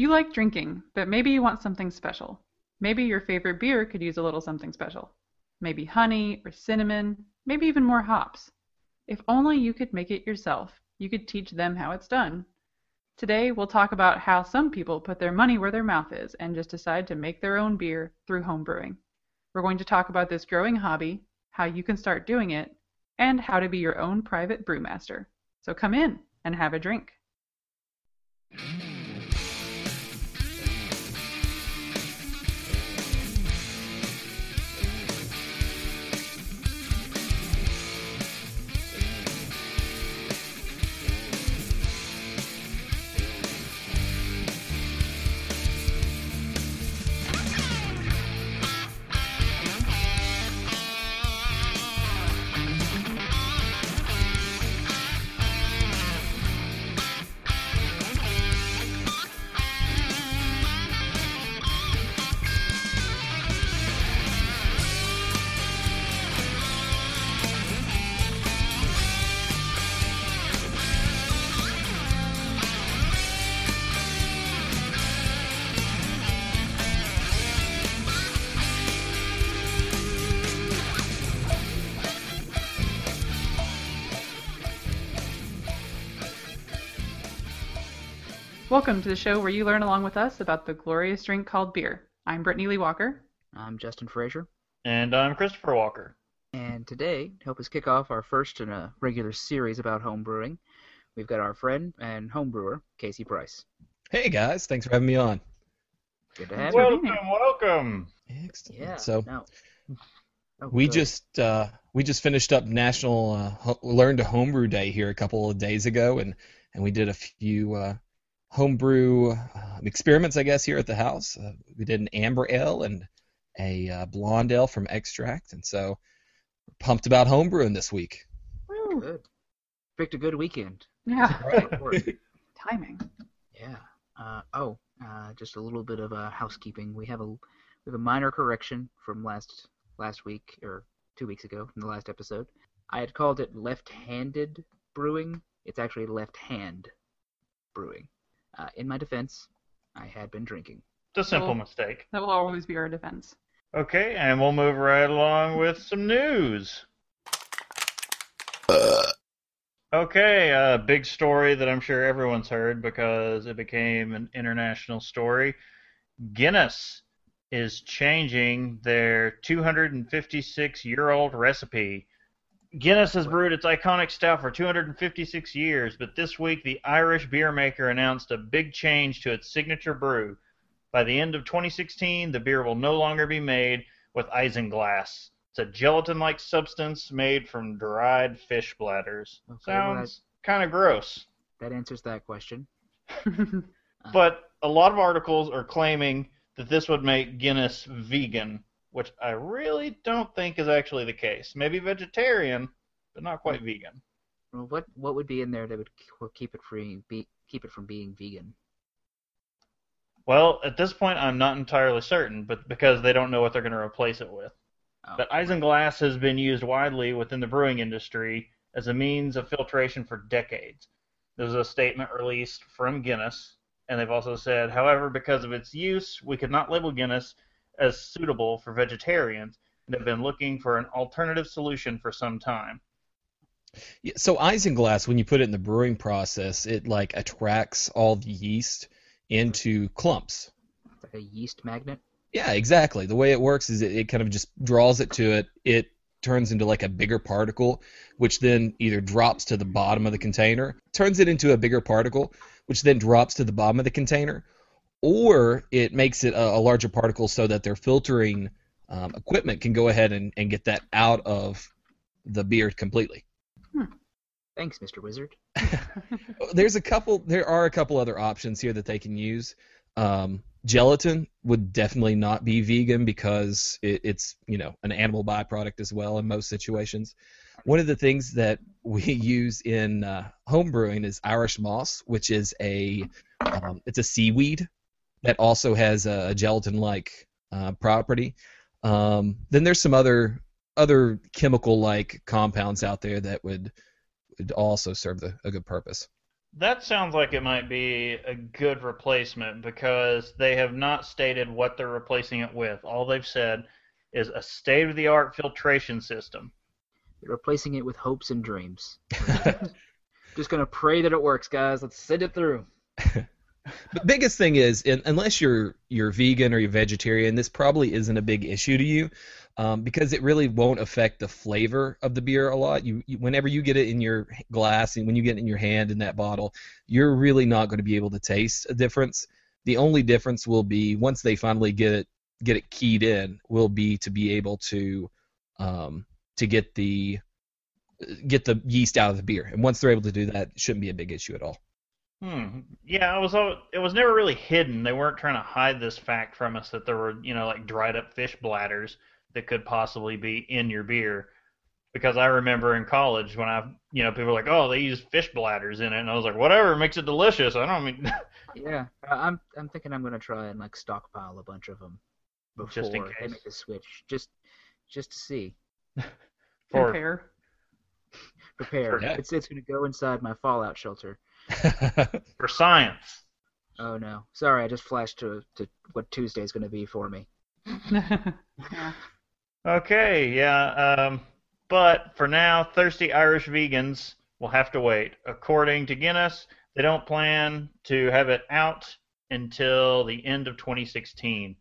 You like drinking, but maybe you want something special. Maybe your favorite beer could use a little something special. Maybe honey or cinnamon, maybe even more hops. If only you could make it yourself, you could teach them how it's done. Today, we'll talk about how some people put their money where their mouth is and just decide to make their own beer through homebrewing. We're going to talk about this growing hobby, how you can start doing it, and how to be your own private brewmaster. So come in and have a drink. Welcome to the show where you learn along with us about the glorious drink called beer. I'm Brittany Lee Walker. I'm Justin Frazier. And I'm Christopher Walker. And today, to help us kick off our first in a regular series about homebrewing, we've got our friend and homebrewer, Casey Price. Hey guys, thanks for having me on. Good to have welcome, you. Welcome, welcome, Excellent. Yeah. So no. Oh, we good. just uh, we just finished up National uh, Ho- Learn to Homebrew Day here a couple of days ago, and and we did a few uh, homebrew uh, experiments, I guess, here at the house. Uh, we did an amber ale and a uh, blonde ale from extract, and so we're pumped about homebrewing this week. Woo. good. Picked a good weekend. Yeah, Great work. timing. yeah. Uh, oh, uh, just a little bit of uh, housekeeping. We have a we have a minor correction from last last week or two weeks ago from the last episode. I had called it left-handed brewing. It's actually left-hand brewing. Uh, in my defense, I had been drinking. It's a simple Cool. mistake. That will always be our defense. Okay, and we'll move right along with some news. Okay, a big story that I'm sure everyone's heard because it became an international story. Guinness is changing their 256 year old recipe. Guinness has brewed its iconic stout for 256 years, but this week the Irish beer maker announced a big change to its signature brew. By the end of 2016, the beer will no longer be made with isinglass. It's a gelatin-like substance made from dried fish bladders. Okay, well, Sounds kind of gross, That answers that question. but a lot of articles are claiming that this would make Guinness vegan, which I really don't think is actually the case. Maybe vegetarian, but not quite vegan. Well, what what would be in there that would keep it free, be, keep it from being vegan? Well, at this point, I'm not entirely certain, but because they don't know what they're going to replace it with. Oh, But isinglass has been used widely within the brewing industry as a means of filtration for decades. There's a statement released from Guinness, and they've also said, however, because of its use, we could not label Guinness as suitable for vegetarians and have been looking for an alternative solution for some time. Yeah, so isinglass, when you put it in the brewing process, it like attracts all the yeast into clumps. Like a yeast magnet. Yeah, exactly. The way it works is it, it kind of just draws it to it. It turns into like a bigger particle, which then either drops to the bottom of the container, turns it into a bigger particle, which then drops to the bottom of the container, or it makes it a, a larger particle so that their filtering um, equipment can go ahead and, and get that out of the beer completely. Thanks, Mr. Wizard. There's a couple. There are a couple other options here that they can use. Um, gelatin would definitely not be vegan because it, it's you know an animal byproduct as well in most situations. One of the things that we use in uh, home brewing is Irish moss, which is a um, it's a seaweed that also has a, gelatin-like uh, property. Um, then there's some other other chemical-like compounds out there that would would also serve the, a good purpose. That sounds like it might be a good replacement because they have not stated what they're replacing it with. All they've said is a state of the art filtration system. They're replacing it with hopes and dreams. Just gonna pray that it works, guys. Let's send it through. The biggest thing is, in, unless you're you're vegan or you're vegetarian, this probably isn't a big issue to you, um, because it really won't affect the flavor of the beer a lot. You, you whenever you get it in your glass and when you get it in your hand in that bottle, you're really not going to be able to taste a difference. The only difference will be once they finally get it get it keyed in, will be to be able to um, to get the get the yeast out of the beer. And once they're able to do that, it shouldn't be a big issue at all. Hmm. Yeah, it was. al- It was never really hidden. They weren't trying to hide this fact from us that there were, you know, like dried up fish bladders that could possibly be in your beer. Because I remember in college when I, you know, people were like, "Oh, they use fish bladders in it," and I was like, "Whatever, makes it delicious." I don't mean Yeah, I- I'm I'm thinking I'm gonna try and like stockpile a bunch of them before Just in they make the switch, just just to see, for Compare. prepare. Yeah. It's it's gonna go inside my Fallout shelter. for science. Oh no, sorry, I just flashed to to what Tuesday's gonna be for me. yeah. Okay, yeah. Um, but for now, thirsty Irish vegans will have to wait. According to Guinness, they don't plan to have it out until the end of 2016,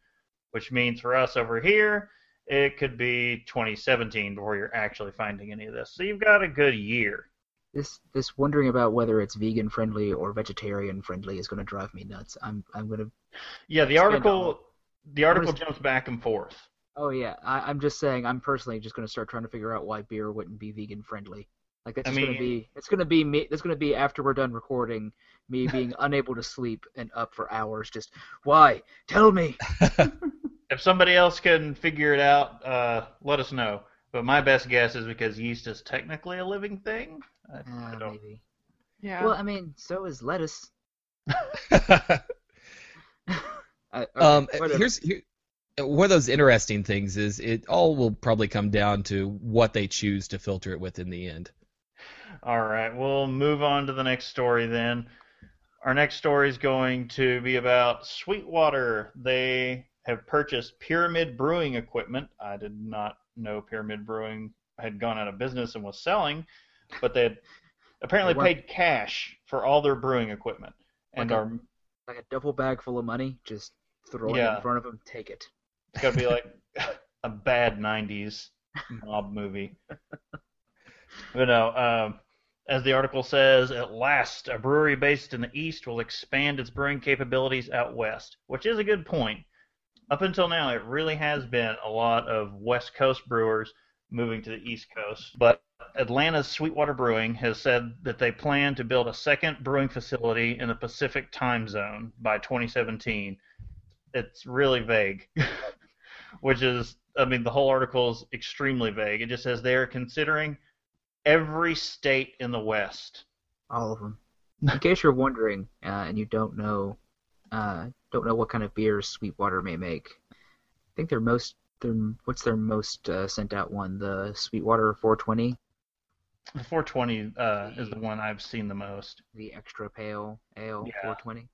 which means for us over here, it could be 2017 before you're actually finding any of this. So you've got a good year. This this wondering about whether it's vegan friendly or vegetarian friendly is gonna drive me nuts. I'm I'm gonna. Yeah, the article all- the article is- jumps back and forth. Oh yeah, I, I'm just saying. I'm personally just gonna start trying to figure out why beer wouldn't be vegan friendly. Like that's I just gonna be it's gonna be me. That's gonna be after we're done recording, me being unable to sleep and up for hours. Just why? Tell me. If somebody else can figure it out, uh, let us know. But my best guess is because yeast is technically a living thing. I, I Uh, don't maybe. Yeah. Well, I mean, so is lettuce. I, okay, um, whatever. here's here, one of those interesting things is it all will probably come down to what they choose to filter it with in the end. All right, we'll move on to the next story then. Our next story is going to be about Sweetwater. They have purchased Pyramid Brewing equipment. I did not know Pyramid Brewing had gone out of business and was selling, but they had apparently They paid cash for all their brewing equipment and Like a- are like a duffel bag full of money. Just throw it in front of them. Take it. It's to be like a bad '90s mob movie. But no, um, as the article says, at last, a brewery based in the east will expand its brewing capabilities out west, which is a good point. Up until now, it really has been a lot of West Coast brewers moving to the East Coast. But Atlanta's Sweetwater Brewing has said that they plan to build a second brewing facility in the Pacific time zone by 2017. It's really vague, which is, I mean, the whole article is extremely vague. It just says they are considering every state in the West. All of them. In case you're wondering, uh, and you don't know, uh, don't know what kind of beers Sweetwater may make. I think their most, their what's their most uh, sent out one? The Sweetwater 420, The 420 uh, is the one I've seen the most. the extra pale ale Yeah. 420.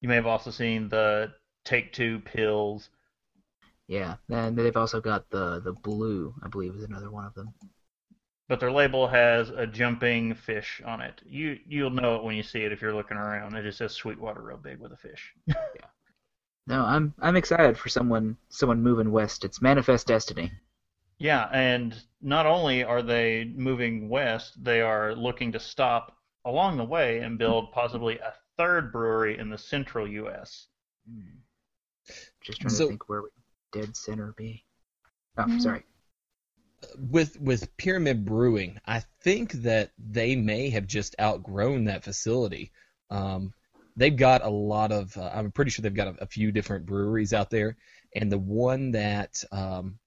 You may have also seen the Take Two pills. Yeah, and they've also got the the blue, I believe, is another one of them. but their label has a jumping fish on it. You you'll know it when you see it if you're looking around. It just says Sweetwater real big with a fish. No, I'm I'm excited for someone someone moving west. It's manifest destiny. yeah, and not only are they moving west, they are looking to stop along the way and build possibly a third brewery in the central U.S. Hmm. Just trying So- to think where would dead center be. Oh, Hmm. sorry. with with Pyramid Brewing, I think that they may have just outgrown that facility. Um, they've got a lot of. Uh, I'm pretty sure they've got a, a few different breweries out there, and the one that um,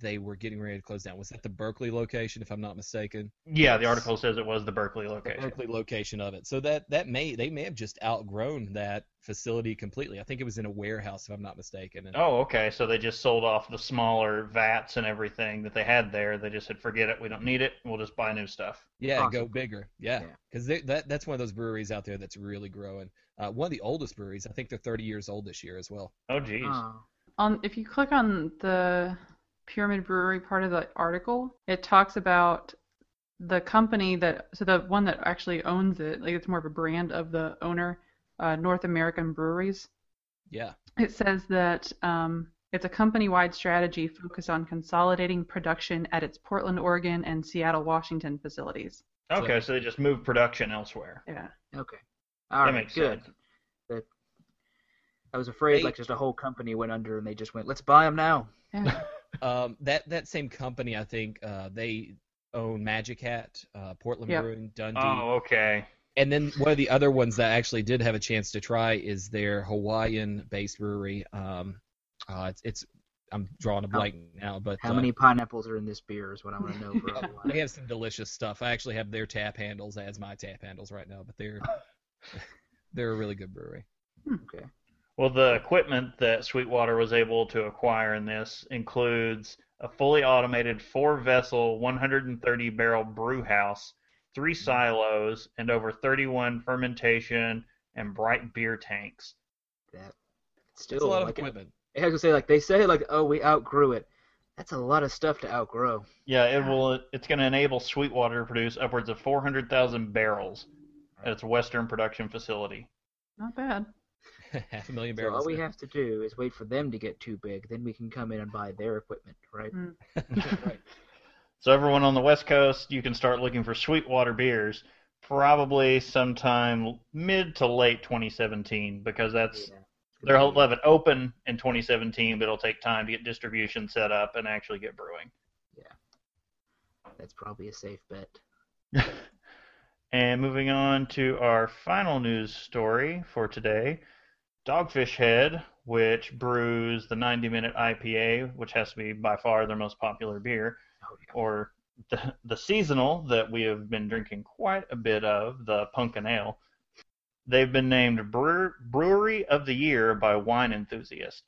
they were getting ready to close down. Was that the Berkeley location, if I'm not mistaken? Yeah, the article says it was the Berkeley The location. Berkeley location of it. So that that may they may have just outgrown that facility completely. I think it was in a warehouse, if I'm not mistaken. And, Oh, okay. So they just sold off the smaller vats and everything that they had there. They just said, "Forget it. We don't need it. We'll just buy new stuff." yeah, go bigger. Yeah, Yeah. because that that's one of those breweries out there that's really growing. Uh, one of the oldest breweries. I think they're 30 years old this year as well. Oh, geez. Oh, On if you click on the Pyramid Brewery part of the article, it talks about the company that so the one that actually owns it, like it's more of a brand of the owner, uh, North American Breweries. Yeah. It says that um, it's a company-wide strategy focused on consolidating production at its Portland, Oregon, and Seattle, Washington facilities. Okay, so they just moved production elsewhere. Yeah. okay. All that right, makes good. sense. I was afraid They- like just a whole company went under and they just went, let's buy them now. Yeah. Um, that that same company, I think, uh, they own Magic Hat, uh, Portland Yep. Brewing, Dundee, Oh, okay. and then one of the other ones that I actually did have a chance to try is their Hawaiian-based brewery. Um, uh, it's, it's I'm drawing a How- blank now, but How uh, many pineapples are in this beer is what I want to know for they have some delicious stuff. I actually have their tap handles as my tap handles right now, but they're they're a really good brewery. Okay. Well, the equipment that Sweetwater was able to acquire in this includes a fully automated four vessel, 130 barrel brew house, three mm-hmm. silos, and over 31 fermentation and bright beer tanks. That It's still a lot of equipment. I was gonna say like they say like oh we outgrew it. That's a lot of stuff to outgrow. Yeah, it will. It's going to enable Sweetwater to produce upwards of 400,000 barrels at its Western production facility. Not bad. Half a million So barrels. all we there. have to do is wait for them to get too big, then we can come in and buy their equipment, right? Mm. Right. So everyone on the West Coast, you can start looking for Sweetwater beers probably sometime mid to late 2017 because that's Yeah. they'll have it open in 2017, but it'll take time to get distribution set up and actually get brewing. Yeah, that's probably a safe bet. and moving on to our final news story for today, Dogfish Head, which brews the 90 minute IPA, which has to be by far their most popular beer. Oh yeah. or the, the seasonal that we have been drinking quite a bit of, the pumpkin ale. They've been named Brewer, Brewery of the Year by Wine Enthusiast.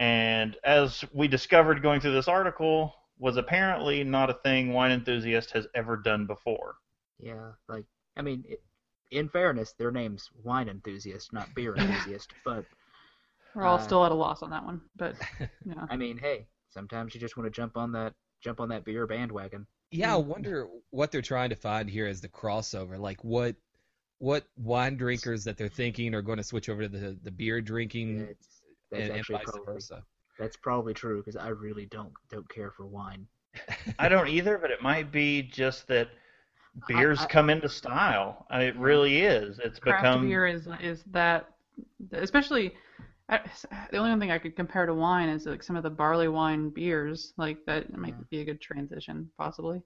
And as we discovered going through this article, was apparently not a thing Wine Enthusiast has ever done before. Yeah, like I mean, it, in fairness, their name's wine enthusiast, not beer enthusiast. but We're all Uh, still at a loss on that one, but yeah. I mean, hey, sometimes you just want to jump on that jump on that beer bandwagon. Yeah, I wonder what they're trying to find here as the crossover. Like what what wine drinkers that they're thinking are going to switch over to the the beer drinking It's, that's and, and vice probably versa. that's probably true because I really don't don't care for wine. I don't either, but it might be just that beers I- come into style. Uh, it really is. It's craft become beer is is that especially I, the only thing I could compare to wine is like some of the barley wine beers like that might Yeah. be a good transition possibly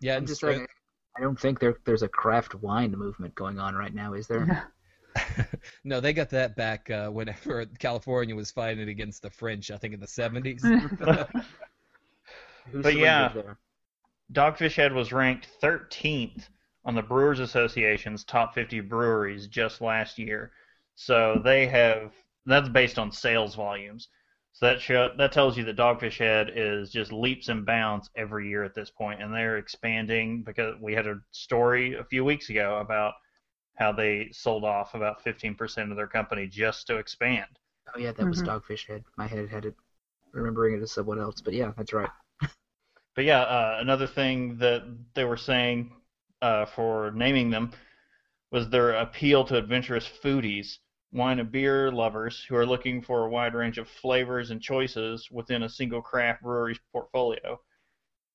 Yeah, I'm and just strength- saying. I don't think there there's a craft wine movement going on right now, is there? no, they got that back uh, whenever California was fighting against the French. I think in the 70s. But yeah. Surrendered there? Dogfish Head was ranked 13th on the Brewers Association's top 50 breweries just last year. So they have that's based on sales volumes. So that show, that tells you that Dogfish Head is just leaps and bounds every year at this point, and they're expanding because we had a story a few weeks ago about how they sold off about 15% of their company just to expand. Oh yeah, that was Mhm. Dogfish Head. My head had it remembering it as someone else, but yeah, that's right. But yeah, uh, another thing that they were saying uh, for naming them was their appeal to adventurous foodies, wine and beer lovers who are looking for a wide range of flavors and choices within a single craft brewery's portfolio.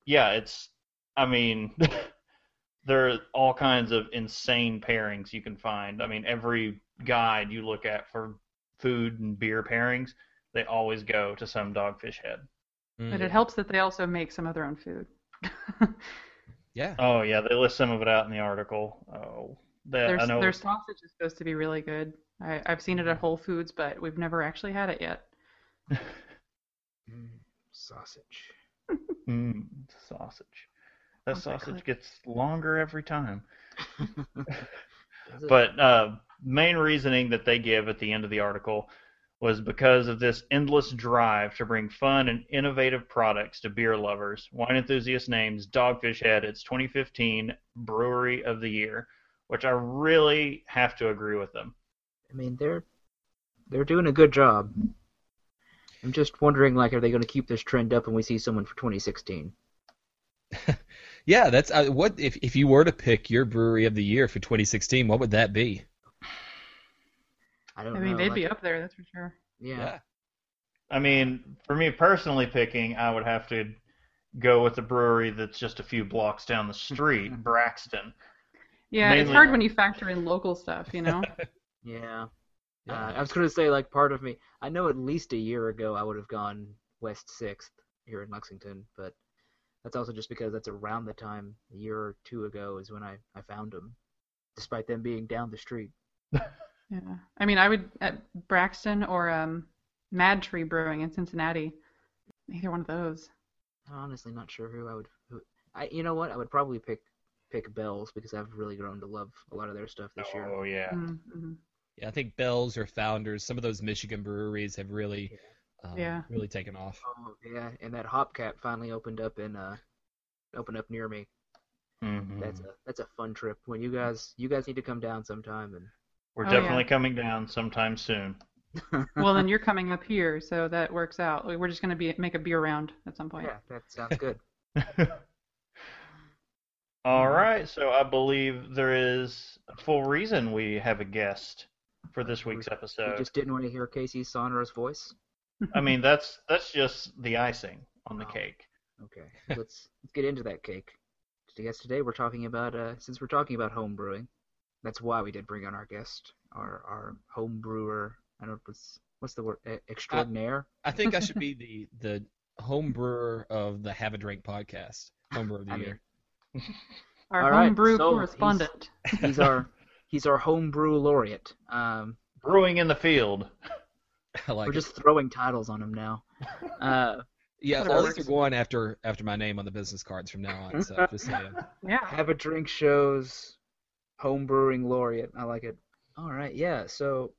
Yeah, it's, I mean, there are all kinds of insane pairings you can find. I mean, every guide you look at for food and beer pairings, they always go to some dogfish head. Mm. but it helps that they also make some of their own food yeah. Oh yeah, they list some of it out in the article. Oh, that their, I know. their sausage is supposed to be really good I, I've seen it at Whole Foods but we've never actually had it yet Mm, sausage. Mm, sausage. That What's that sausage gets longer every time. But uh, main reasoning that they give at the end of the article was because of this endless drive to bring fun and innovative products to beer lovers. Wine enthusiast names Dogfish Head its 2015 Brewery of the Year, which I really have to agree with them. I mean, they're they're doing a good job. I'm just wondering, like, are they going to keep this trend up when we see someone for 2016? Yeah, that's uh, what if if you were to pick your brewery of the year for 2016, what would that be? I don't I mean, know. they'd like- be up there, that's for sure. Yeah. I mean, for me personally picking, I would have to go with the brewery that's just a few blocks down the street, Braxton. Yeah, it's Mainly- hard when you factor in local stuff, you know? Yeah. Yeah. Uh, I was going to say, like, part of me, I know at least a year ago I would have gone West 6th here in Lexington, but that's also just because that's around the time, a year or two ago, is when I, I found them, despite them being down the street. Yeah. I mean, I would at Braxton or um, Mad Tree Brewing in Cincinnati. Either one of those. I'm honestly not sure who I would. Who, I, you know what? I would probably pick pick Bell's because I've really grown to love a lot of their stuff this year. Oh yeah. Mm-hmm. Yeah, I think Bell's or Founders, some of those Michigan breweries have really, um, Yeah. really taken off. Oh yeah, and that Hopcat finally opened up in uh, opened up near me. Mhm. That's a that's a fun trip. When you guys you guys need to come down sometime and We're Oh, yeah. definitely coming down sometime soon. Well, then you're coming up here, so that works out. We're just going to be make a beer round at some point. yeah, that sounds good. All right, so I believe there is a full reason we have a guest for this week's episode. You episode. just didn't want to hear Casey's sonorous voice. I mean, that's that's just the icing on the Oh. cake. Okay, let's let's get into that cake. I guess today we're talking about uh, since we're talking about home brewing, that's why we did bring on our guest, our our home brewer. I don't know what's what's the word e- extraordinaire. I think I should be the the home brewer of the Have a Drink podcast, home brewer of the I mean, year. Our All right, homebrew so correspondent. he's our he's our home brew laureate. Um, Brewing in the field. I like we're it. just throwing titles on him now. Uh, Yeah, Whatever all these are going after after my name on the business cards from now on. So just saying. Yeah. have a drink shows home brewing laureate. I like it. All right, yeah. So,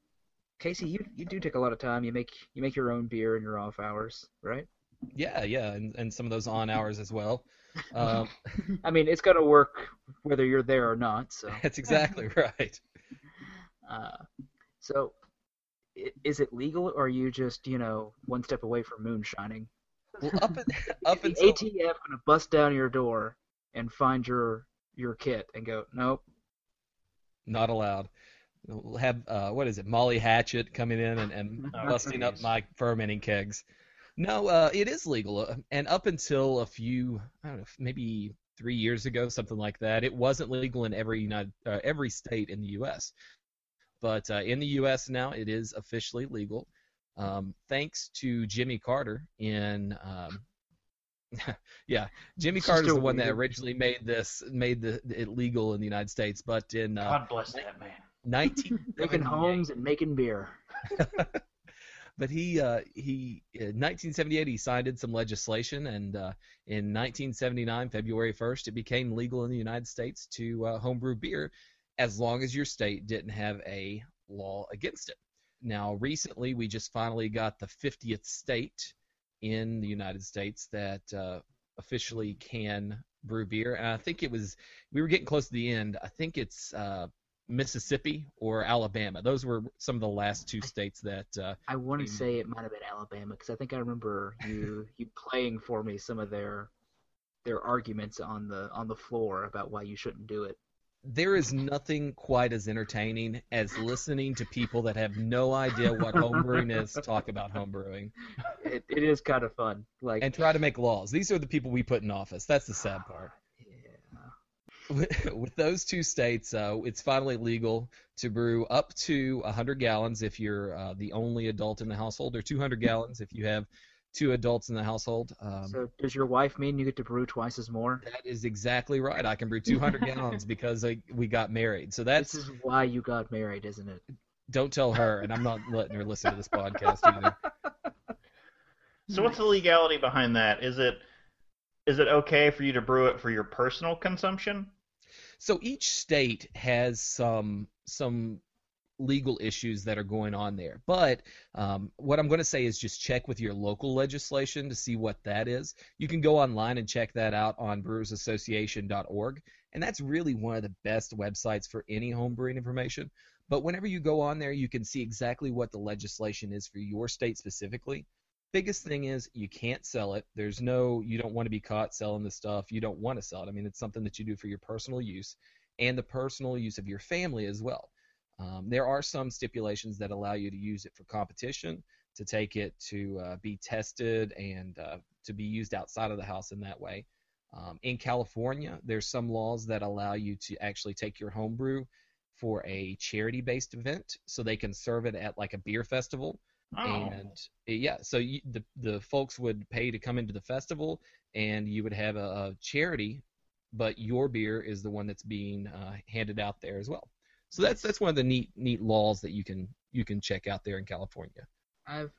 Casey, you you do take a lot of time. You make you make your own beer in your off hours, right? Yeah, yeah, and, and some of those on hours as well. Um, I mean, it's gonna work whether you're there or not. So, that's exactly right. uh, so is it legal, or are you just you know one step away from moonshining? Well, up and, up until ATF gonna bust down your door and find your your kit and go, nope, not allowed. We'll have uh, what is it, Molly Hatchet coming in and, and Oh, busting up my fermenting kegs. No, uh, it is legal, uh, and up until a few, I don't know, maybe three years ago, something like that, it wasn't legal in every United, uh, every state in the U.S. But uh, in the U.S. now, it is officially legal, um, thanks to Jimmy Carter in. Um, yeah, Jimmy It's Carter's just the a one that originally made this, made the it legal in the United States. But in uh, God bless that man. 1978 making homes and making beer. but he uh, he in 1978 he signed in some legislation, and uh, in 1979 February 1st it became legal in the United States to uh, homebrew beer, as long as your state didn't have a law against it. Now recently we just finally got the 50th state in the United States that uh, officially can brew beer, and I think it was we were getting close to the end. I think it's uh, Mississippi or Alabama. Those were some of the last two states that uh, I want to say it might have been Alabama because I think I remember you you playing for me some of their their arguments on the on the floor about why you shouldn't do it. There is nothing quite as entertaining as listening to people that have no idea what homebrewing is talk about homebrewing It, it is kind of fun. Like and try to make laws. These are the people we put in office. That's the sad part. yeah. With, with those two states, uh, it's finally legal to brew up to 100 gallons if you're uh, the only adult in the household, or 200 gallons if you have two adults in the household. Um, so does your wife mean you get to brew twice as more? that is exactly right. I can brew 200 gallons because I, we got married. So that's This is why you got married, isn't it? don't tell her, and I'm not letting her listen to this podcast either. So what's the legality behind that? Is it is it okay for you to brew it for your personal consumption? So each state has some some legal issues that are going on there. But um, what I'm going to say is just check with your local legislation to see what that is. You can go online and check that out on brewersassociation.org, and that's really one of the best websites for any homebrewing information. But whenever you go on there, you can see exactly what the legislation is for your state specifically. Biggest thing is you can't sell it. There's no, you don't want to be caught selling the stuff. You don't want to sell it. I mean, it's something that you do for your personal use and the personal use of your family as well. Um, there are some stipulations that allow you to use it for competition, to take it to uh, be tested and uh, to be used outside of the house in that way. Um, in California, there's some laws that allow you to actually take your homebrew for a charity-based event, so they can serve it at like a beer festival. Oh. And yeah, so you, the the folks would pay to come into the festival, and you would have a, a charity, but your beer is the one that's being uh, handed out there as well. So that's that's one of the neat neat laws that you can you can check out there in California. I've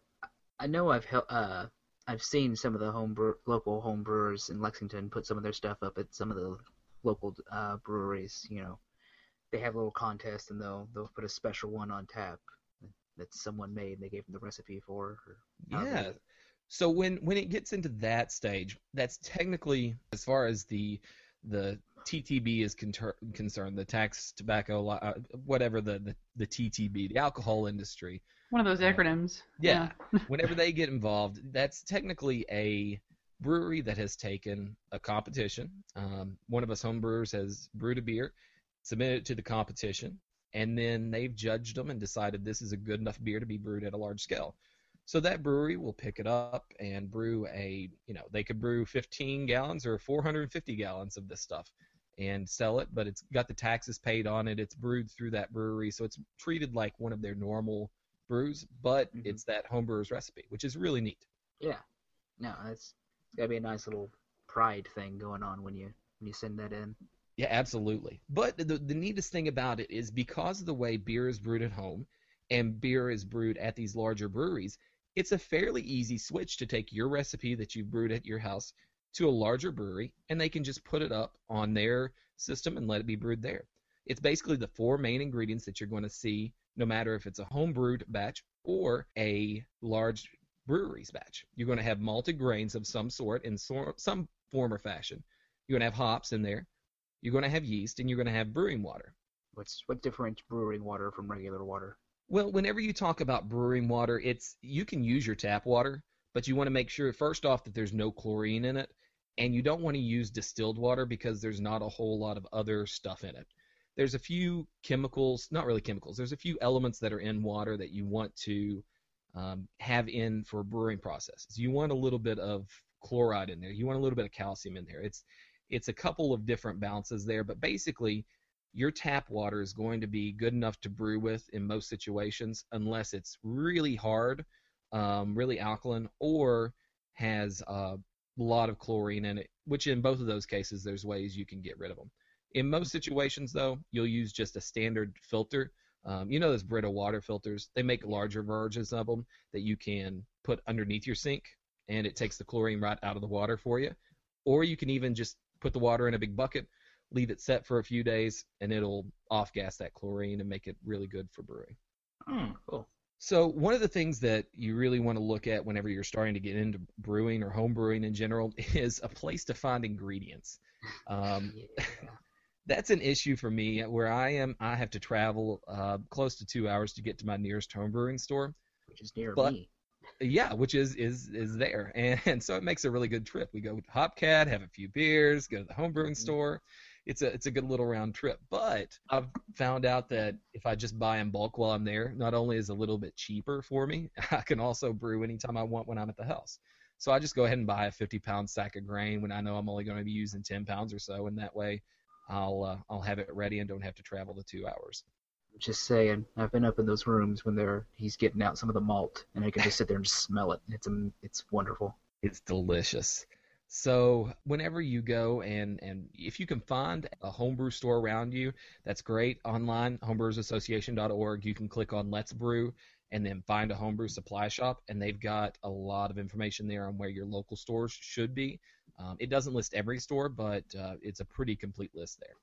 I know I've hel- uh I've seen some of the home brew- local home brewers in Lexington put some of their stuff up at some of the local uh, breweries. You know, they have a little contest and they'll they'll put a special one on tap that someone made. and They gave them the recipe for. Or Yeah. So when when it gets into that stage, that's technically as far as the the TTB is conter- concerned, the tax tobacco uh, whatever the, the the TTB, the alcohol industry. One of those Yeah. acronyms. Yeah. whenever they get involved, that's technically a brewery that has taken a competition. Um, one of us homebrewers has brewed a beer, submitted it to the competition, and then they've judged them and decided this is a good enough beer to be brewed at a large scale. So that brewery will pick it up and brew a, you know, they could brew 15 gallons or 450 gallons of this stuff and sell it, but it's got the taxes paid on it. It's brewed through that brewery, so it's treated like one of their normal brews, but Mhm. it's that homebrewer's recipe, which is really neat. Yeah. No, it's it's gotta be a nice little pride thing going on when you when you send that in. Yeah, absolutely. But the, the neatest thing about it is because of the way beer is brewed at home and beer is brewed at these larger breweries, it's a fairly easy switch to take your recipe that you've brewed at your house to a larger brewery and they can just put it up on their system and let it be brewed there. It's basically the four main ingredients that you're going to see no matter if it's a home brewed batch or a large brewery's batch. You're going to have malted grains of some sort in so- some form or fashion. You're going to have hops in there you're going to have yeast and you're going to have brewing water. What's what differentiates brewing water from regular water? Well, whenever you talk about brewing water, it's you can use your tap water, but you want to make sure first off that there's no chlorine in it, and you don't want to use distilled water because there's not a whole lot of other stuff in it. There's a few chemicals, not really chemicals. There's a few elements that are in water that you want to um, have in for brewing processes. You want a little bit of chloride in there. You want a little bit of calcium in there. It's it's a couple of different balances there, but basically your tap water is going to be good enough to brew with in most situations, unless it's really hard, um, really alkaline, or has a lot of chlorine in it. Which in both of those cases, there's ways you can get rid of them. In most situations, though, you'll use just a standard filter. Um, you know those Brita water filters? They make larger versions of them that you can put underneath your sink, and it takes the chlorine right out of the water for you. Or you can even just put the water in a big bucket, leave it set for a few days, and it'll off gas that chlorine and make it really good for brewing. Hmm. Cool. So one of the things that you really want to look at whenever you're starting to get into brewing or home brewing in general is a place to find ingredients. Um, Yeah. that's an issue for me where I am. I have to travel uh, close to two hours to get to my nearest home brewing store. Which is near But- me. Yeah, which is is is there, and, and so it makes a really good trip. We go to Hopcat, have a few beers, go to the home brewing Mhm. store. It's a it's a good little round trip. But I've found out that if I just buy in bulk while I'm there, not only is it a little bit cheaper for me, I can also brew anytime I want when I'm at the house. So I just go ahead and buy a 50 pound sack of grain when I know I'm only going to be using 10 pounds or so, and that way I'll uh, I'll have it ready and don't have to travel the two hours. Just saying, I've been up in those rooms when they're he's getting out some of the malt, and I can just sit there and just smell it. It's um, it's wonderful. It's delicious. So whenever you go and and if you can find a homebrew store around you, that's great. Online, homebrewersassociation.org, you can click on Let's Brew and then find a homebrew supply shop, and they've got a lot of information there on where your local stores should be. Um, it doesn't list every store, but uh, it's a pretty complete list there.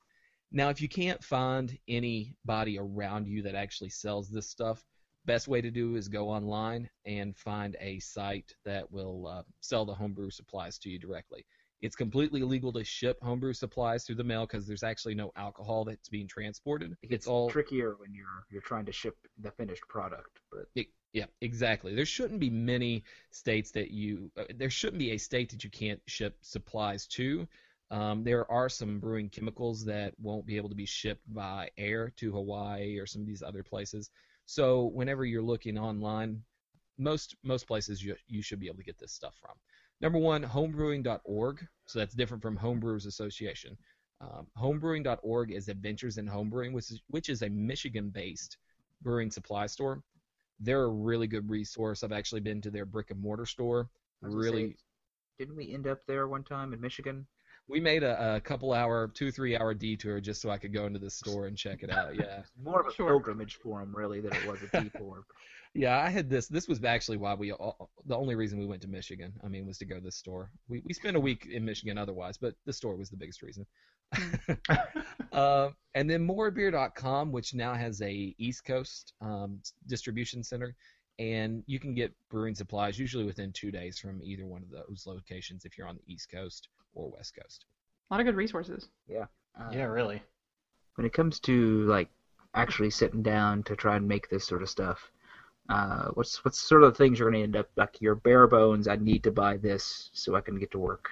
Now, if you can't find anybody around you that actually sells this stuff, best way to do is go online and find a site that will uh, sell the homebrew supplies to you directly. It's completely legal to ship homebrew supplies through the mail because there's actually no alcohol that's being transported. It gets It's all trickier when you're you're trying to ship the finished product, but it, yeah, exactly. There shouldn't be many states that you. Uh, there shouldn't be a state that you can't ship supplies to. Um, there are some brewing chemicals that won't be able to be shipped by air to Hawaii or some of these other places. So whenever you're looking online, most most places you you should be able to get this stuff from. Number one, homebrewing.org. So that's different from Homebrewers Association. Um, homebrewing.org is Adventures in Homebrewing, which is which is a Michigan-based brewing supply store. They're a really good resource. I've actually been to their brick and mortar store. I was gonna Really, say, didn't we end up there one time in Michigan? We made a, a couple hour, two three hour detour just so I could go into the store and check it out. Yeah. More of a Sure. pilgrimage for them, really, than it was a detour. Yeah, I had this. This was actually why we all, the only reason we went to Michigan. I mean, was to go to the store. We we spent a week in Michigan otherwise, but the store was the biggest reason. uh, and then morebeer.com, which now has a East Coast um, distribution center, and you can get brewing supplies usually within two days from either one of those locations if you're on the East Coast or West Coast. A lot of good resources. Uh, yeah, really. When it comes to like actually sitting down to try and make this sort of stuff, uh, what's what's sort of the things you're going to end up like your bare bones? I need to buy this so I can get to work.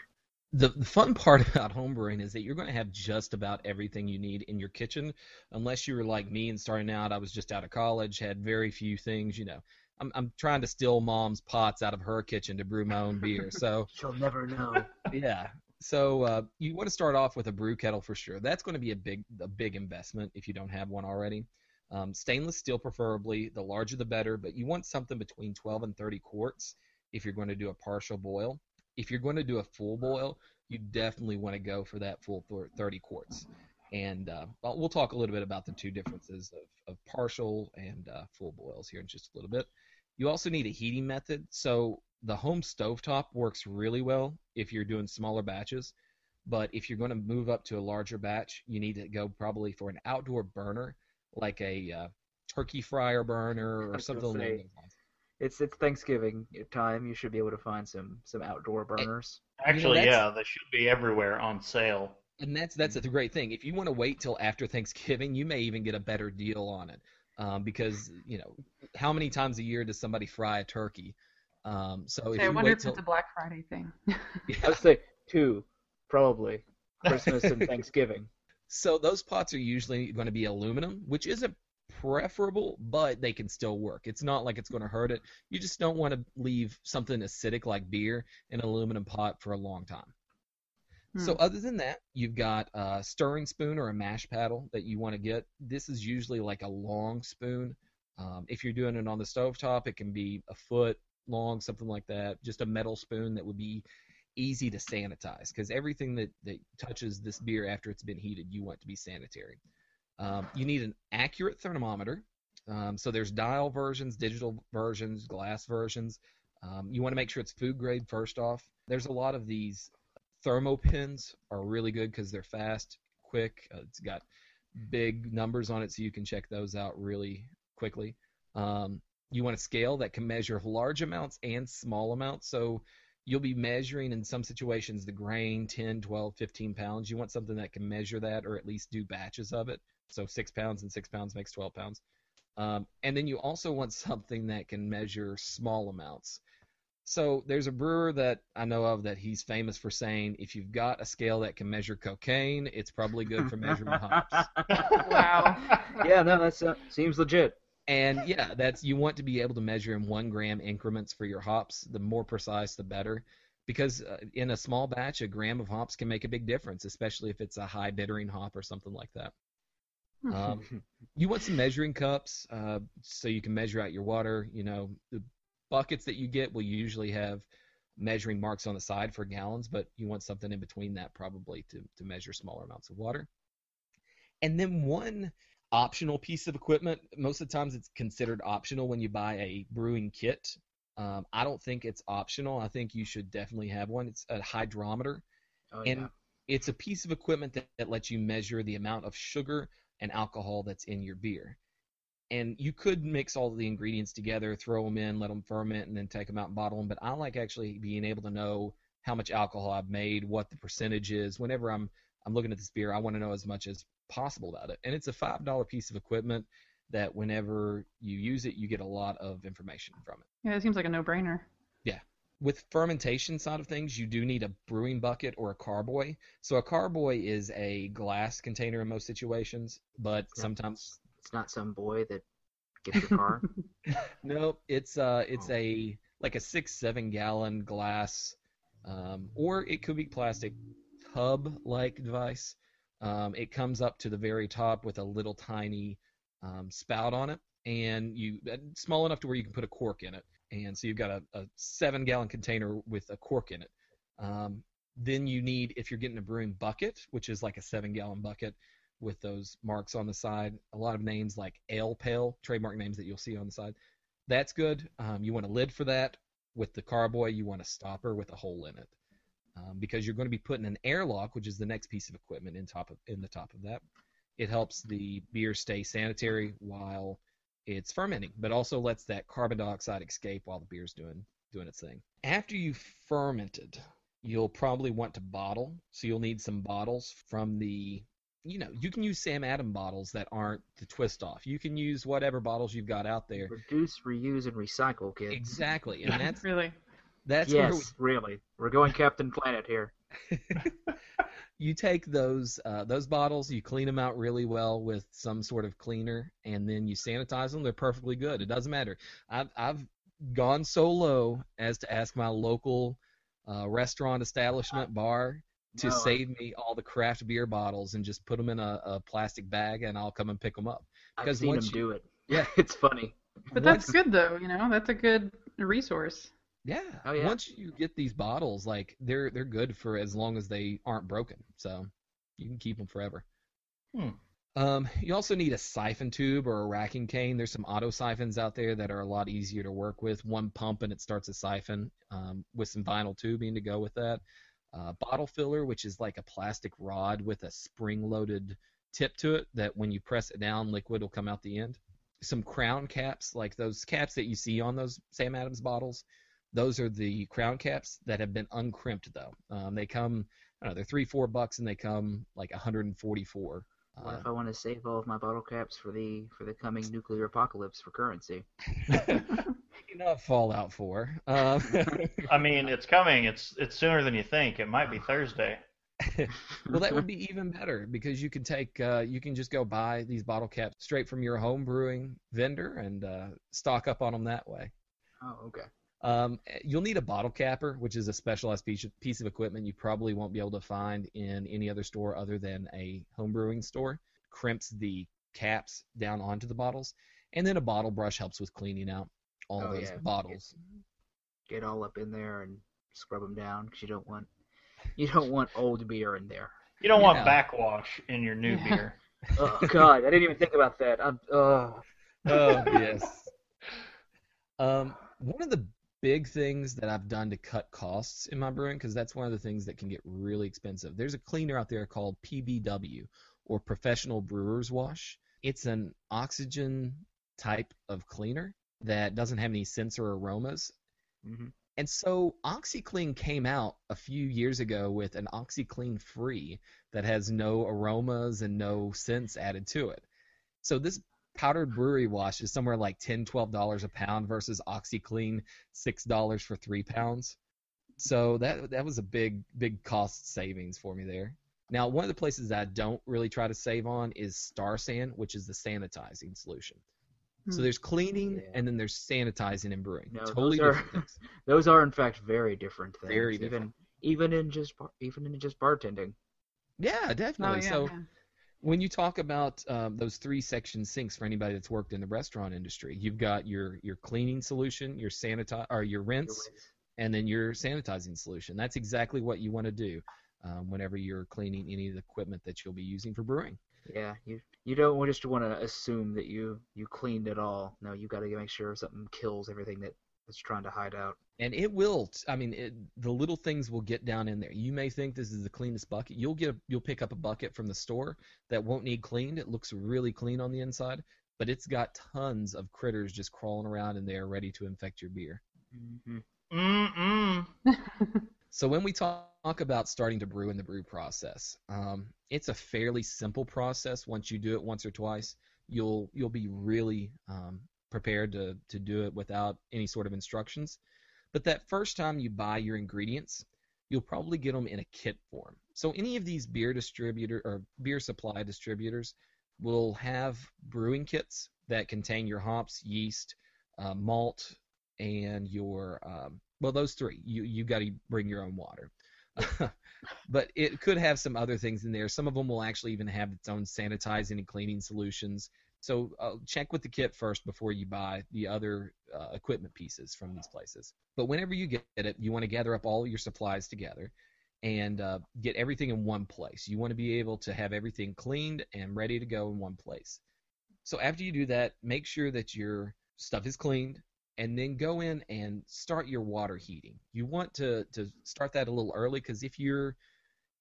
the, the fun part about homebrewing is that you're going to have just about everything you need in your kitchen, unless you were like me and starting out. I was just out of college, had very few things. You know, I'm I'm trying to steal mom's pots out of her kitchen to brew my own beer. So She'll never know. yeah, so uh, you want to start off with a brew kettle for sure. That's going to be a big a big investment if you don't have one already. Um, stainless steel preferably, the larger the better, but you want something between 12 and 30 quarts if you're going to do a partial boil. If you're going to do a full boil, you definitely want to go for that full 30 quarts. And uh, well, talk a little bit about the two differences of, of partial and uh, full boils here in just a little bit. You also need a heating method. So the home stovetop works really well if you're doing smaller batches. But if you're going to move up to a larger batch, you need to go probably for an outdoor burner, like a uh, turkey fryer burner or something gonna along those lines. It's it's Thanksgiving time. You should be able to find some some outdoor burners. Actually, that's- yeah, they should be everywhere on sale. And that's that's the great thing. If you want to wait till after Thanksgiving, you may even get a better deal on it, um, because you know how many times a year does somebody fry a turkey? Um, so if I wonder if till it's a Black Friday thing. I would say two, probably Christmas and Thanksgiving. So those pots are usually going to be aluminum, which isn't preferable, but they can still work. It's not like it's going to hurt it. You just don't want to leave something acidic like beer in an aluminum pot for a long time. So Hmm. other than that, you've got a stirring spoon or a mash paddle that you want to get. This is usually like a long spoon. Um, if you're doing it on the stovetop, it can be a foot long, something like that. Just a metal spoon that would be easy to sanitize because everything that, that touches this beer after it's been heated, you want to be sanitary. Um, you need an accurate thermometer. Um, so there's dial versions, digital versions, glass versions. Um, you want to make sure it's food grade first off. There's a lot of these Thermapens are really good because they're fast, quick. Uh, it's got big numbers on it, so you can check those out really quickly. Um, you want a scale that can measure large amounts and small amounts. So you'll be measuring in some situations the grain 10, 12, 15 pounds. You want something that can measure that or at least do batches of it. So six pounds and six pounds makes 12 pounds. Um, and then you also want something that can measure small amounts. So there's a brewer that I know of that he's famous for saying if you've got a scale that can measure cocaine, it's probably good for measuring hops. Wow. yeah, no, that uh, seems legit. And yeah, that's you want to be able to measure in one gram increments for your hops. The more precise, the better, because uh, in a small batch, a gram of hops can make a big difference, especially if it's a high bittering hop or something like that. Um, you want some measuring cups uh, so you can measure out your water. You know, the buckets that you get will usually have measuring marks on the side for gallons, but you want something in between that probably to, to measure smaller amounts of water. And then one optional piece of equipment, most of the times it's considered optional when you buy a brewing kit. Um, I don't think it's optional. I think you should definitely have one. It's a hydrometer, Oh and yeah. it's a piece of equipment that, that lets you measure the amount of sugar and alcohol that's in your beer. And you could mix all the ingredients together, throw them in, let them ferment, and then take them out and bottle them. But I like actually being able to know how much alcohol I've made, what the percentage is. Whenever I'm I'm looking at this beer, I want to know as much as possible about it. And it's a five dollar piece of equipment that whenever you use it, you get a lot of information from it. Yeah, it seems like a no-brainer. Yeah. With fermentation side of things, you do need a brewing bucket or a carboy. So a carboy is a glass container in most situations, but Yeah. sometimes It's not some boy that gets your car. no, it's uh it's Oh. a like a six seven gallon glass, um, or it could be plastic tub like device. Um, it comes up to the very top with a little tiny um, spout on it, and you uh, small enough to where you can put a cork in it. And so you've got a, a seven gallon container with a cork in it. Um, then you need, if you're getting a brewing bucket, which is like a seven gallon bucket with those marks on the side, a lot of names like Ale Pail, trademark names that you'll see on the side. That's good. Um, you want a lid for that. With the carboy, you want a stopper with a hole in it. Um, because you're going to be putting an airlock, which is the next piece of equipment in top of in the top of that. It helps the beer stay sanitary while it's fermenting, but also lets that carbon dioxide escape while the beer's doing doing its thing. After you've fermented, you'll probably want to bottle, so you'll need some bottles from the you know, you can use Sam Adam bottles that aren't the twist off. You can use whatever bottles you've got out there. Reduce, reuse, and recycle, kids. Exactly. And that's Really. That's where yes, really. We're going Captain Planet here. you take those uh, those bottles, you clean them out really well with some sort of cleaner, and then you sanitize them. They're perfectly good. It doesn't matter. I've I've gone so low as to ask my local uh, restaurant establishment bar to No, I- save me all the craft beer bottles and just put them in a, a plastic bag, and I'll come and pick them up. I've seen him once you- do it. Yeah. it's funny. But Once- that's good though, you know. That's a good resource. Yeah. Oh, yeah. Once you get these bottles, like they're they're good for as long as they aren't broken. So you can keep them forever. Hmm. Um, you also need a siphon tube or a racking cane. There's some auto siphons out there that are a lot easier to work with. One pump and it starts a siphon um, with some vinyl tubing to go with that. Uh, bottle filler, which is like a plastic rod with a spring-loaded tip to it that when you press it down, liquid will come out the end. Some crown caps, like those caps that you see on those Sam Adams bottles. Those are the crown caps that have been uncrimped though. Um, they come, I don't know, they're three, four bucks, and they come like 144. What Uh, if I want to save all of my bottle caps for the for the coming nuclear apocalypse for currency? enough Fallout 4. Um, I mean, it's coming. It's it's sooner than you think. It might be Thursday. well, that would be even better because you can take, uh, you can just go buy these bottle caps straight from your home brewing vendor and uh, stock up on them that way. Oh, okay. Um, you'll need a bottle capper, which is a specialized piece of, piece of equipment you probably won't be able to find in any other store other than a homebrewing store. Crimps the caps down onto the bottles, and then a bottle brush helps with cleaning out all Oh, those yeah. bottles. Get all up in there and scrub them down because you don't want you don't want old beer in there. You don't want backwash in your new Yeah. beer. Oh God, I didn't even think about that. I'm, uh, oh yes. Um, one of the big things that I've done to cut costs in my brewing, because that's one of the things that can get really expensive. There's a cleaner out there called PBW, or Professional Brewer's Wash. It's an oxygen type of cleaner that doesn't have any sensor aromas. mhm. And so OxiClean came out a few years ago with an OxiClean free that has no aromas and no scents added to it. So this powdered brewery wash is somewhere like $10, $12 a pound versus OxiClean $6 for 3 pounds. So that that was a big big cost savings for me there. Now, one of the places that I don't really try to save on is Star San, which is the sanitizing solution. So Hmm. there's cleaning Yeah. and then there's sanitizing and brewing. No, totally those are- different things. those are in fact very different things. Very even different. even in just even in just bartending. Yeah, Oh definitely. yeah. so yeah. When you talk about um, those three section sinks for anybody that's worked in the restaurant industry, you've got your your cleaning solution, your sanitize or your rinse, and then your sanitizing solution. That's exactly what you want to do um, whenever you're cleaning any of the equipment that you'll be using for brewing. Yeah, you you don't just want to assume that you you cleaned it all. No, you've got to make sure something kills everything that that's trying to hide out. And it will i mean it, the little things will get down in there. You may think this is the cleanest bucket. You'll get a, you'll pick up a bucket from the store that won't need cleaned. It looks really clean on the inside but it's got tons of critters just crawling around in there ready to infect your beer. Hmm Mm-mm. so when we talk about starting to brew in the brew process um, it's a fairly simple process. Once you do it once or twice you'll you'll be really um, prepared to, to do it without any sort of instructions But that first time you buy your ingredients, you'll probably get them in a kit form. So any of these beer distributor or beer supply distributors will have brewing kits that contain your hops, yeast, uh, malt, and your um, well, those three. You you got to bring your own water. but it could have some other things in there. Some of them will actually even have its own sanitizing and cleaning solutions. So uh, check with the kit first before you buy the other uh, equipment pieces from these places. But whenever you get it, you want to gather up all your supplies together and uh, get everything in one place. You want to be able to have everything cleaned and ready to go in one place. So after you do that, make sure that your stuff is cleaned and then go in and start your water heating. You want to, to start that a little early because if you're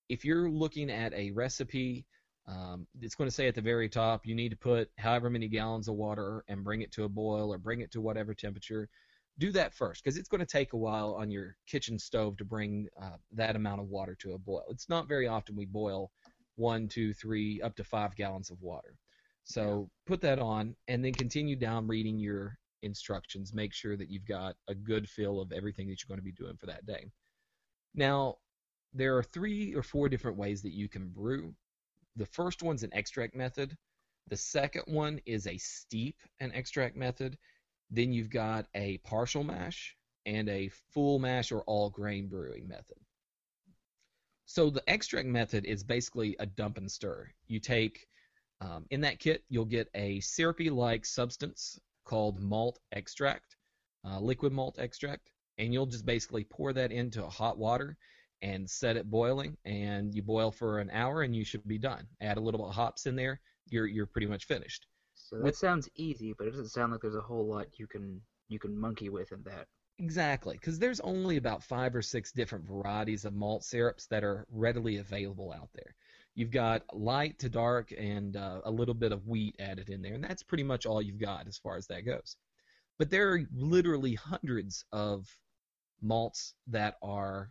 if you're looking at a recipe, um, it's going to say at the very top you need to put however many gallons of water and bring it to a boil or bring it to whatever temperature. Do that first because it's going to take a while on your kitchen stove to bring uh, that amount of water to a boil. It's not very often we boil one, two, three, up to five gallons of water. So put that on and then continue down reading your instructions. Make sure that you've got a good feel of everything that you're going to be doing for that day. Now, there are three or four different ways that you can brew. The first one's an extract method. The second one is a steep and extract method. Then you've got a partial mash and a full mash or all grain brewing method. So the extract method is basically a dump and stir. You take um, in that kit, you'll get a syrupy-like substance called malt extract, uh, liquid malt extract, and you'll just basically pour that into hot water and set it boiling, and you boil for an hour, and you should be done. Add a little bit of hops in there, you're you're pretty much finished. So that sounds easy, but it doesn't sound like there's a whole lot you can you can monkey with in that. Exactly, because there's only about five or six different varieties of malt syrups that are readily available out there. You've got light to dark and uh, a little bit of wheat added in there, and that's pretty much all you've got as far as that goes. But there are literally hundreds of malts that are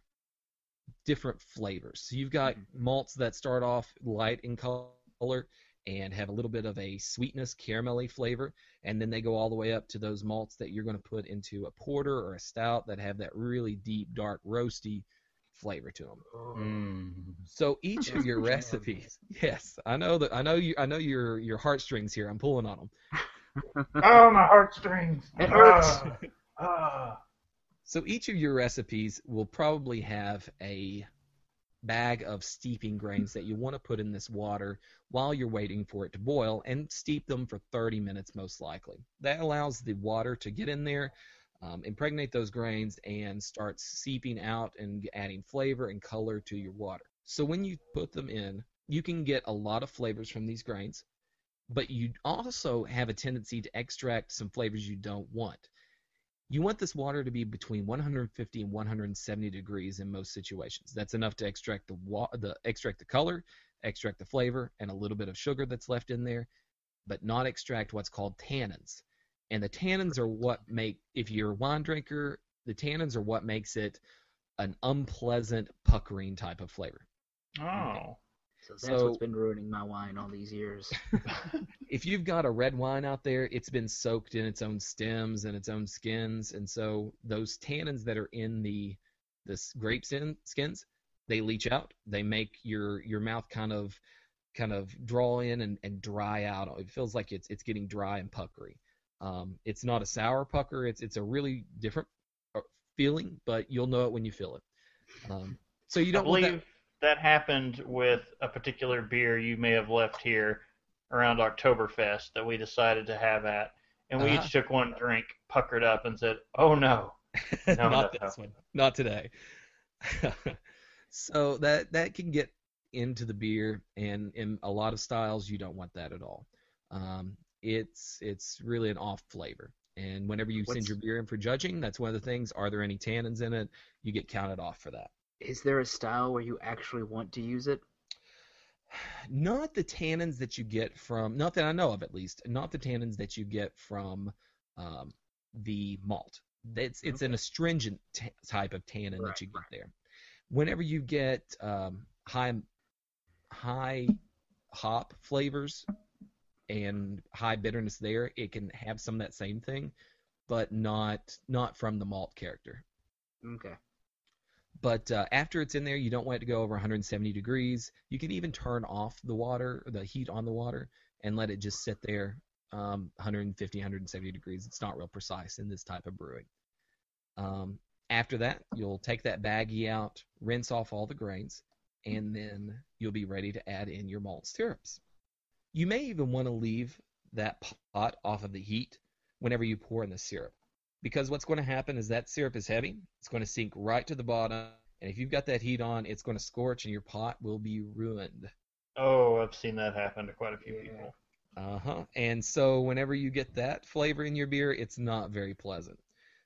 different flavors. So you've got malts that start off light in color and have a little bit of a sweetness, caramelly flavor, and then they go all the way up to those malts that you're going to put into a porter or a stout that have that really deep, dark, roasty flavor to them. Mm. So each of your recipes, yes, I know that I know you I know your your heartstrings here. I'm pulling on them. Oh, my heartstrings. It hurts. Ah, ah. So each of your recipes will probably have a bag of steeping grains that you want to put in this water while you're waiting for it to boil and steep them for 30 minutes most likely. That allows the water to get in there, um, impregnate those grains, and start seeping out and adding flavor and color to your water. So when you put them in, you can get a lot of flavors from these grains, but you also have a tendency to extract some flavors you don't want. You want this water to be between 150 and 170 degrees in most situations. That's enough to extract the wa- the extract the color, extract the flavor, and a little bit of sugar that's left in there, but not extract what's called tannins. And the tannins are what make if you're a wine drinker, the tannins are what makes it an unpleasant puckering type of flavor. Oh. So that's So- what's been ruining my wine all these years. if you've got a red wine out there, it's been soaked in its own stems and its own skins, and so those tannins that are in the the s- grape sin, skins, they leach out. They make your your mouth kind of kind of draw in and, and dry out. It feels like it's it's getting dry and puckery. Um, it's not a sour pucker. It's it's a really different uh, feeling, but you'll know it when you feel it. Um, so you don't want believe that. happened with a particular beer you may have left here around Oktoberfest that we decided to have at, and we Uh-huh. each took one drink, puckered up, and said, "Oh no." No, not no, this one. Not today. so that that can get into the beer, and in a lot of styles, you don't want that at all. Um, it's it's really an off flavor. And whenever you send your beer in for judging, that's one of the things. Are there any tannins in it? You get counted off for that. Is there a style where you actually want to use it? Not the tannins that you get from, not that I know of at least, not the tannins that you get from um, the malt. It's it's an astringent t- type of tannin Right, that you get right. there. Whenever you get um, high high hop flavors and high bitterness there, it can have some of that same thing, but not not from the malt character. Okay. But uh, after it's in there, you don't want it to go over 170 degrees. You can even turn off the water, the heat on the water, and let it just sit there um, 150, 170 degrees. It's not real precise in this type of brewing. Um, after that, you'll take that baggie out, rinse off all the grains, and then you'll be ready to add in your malt syrups. You may even want to leave that pot off of the heat whenever you pour in the syrup because what's going to happen is that syrup is heavy. It's going to sink right to the bottom, and if you've got that heat on, it's going to scorch, and your pot will be ruined. Oh, I've seen that happen to quite a few Yeah. people. Uh huh. And so whenever you get that flavor in your beer, it's not very pleasant.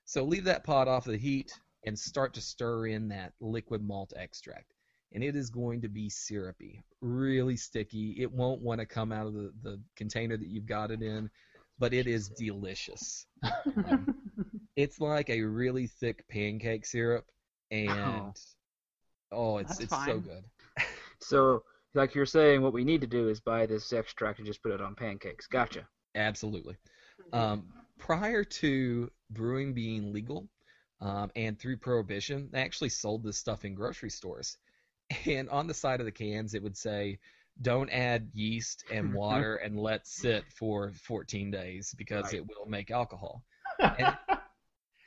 So leave that pot off the heat and start to stir in that liquid malt extract. And it is going to be syrupy, really sticky. It won't want to come out of the, the container that you've got it in, but it is delicious. Um, it's like a really thick pancake syrup, and oh, it's That's it's so good. So, like you're saying, what we need to do is buy this extract and just put it on pancakes. Gotcha. Absolutely. Um, prior to brewing being legal, um, and through Prohibition, they actually sold this stuff in grocery stores. And on the side of the cans, it would say, "Don't add yeast and water and let sit for 14 days because Right. it will make alcohol." And,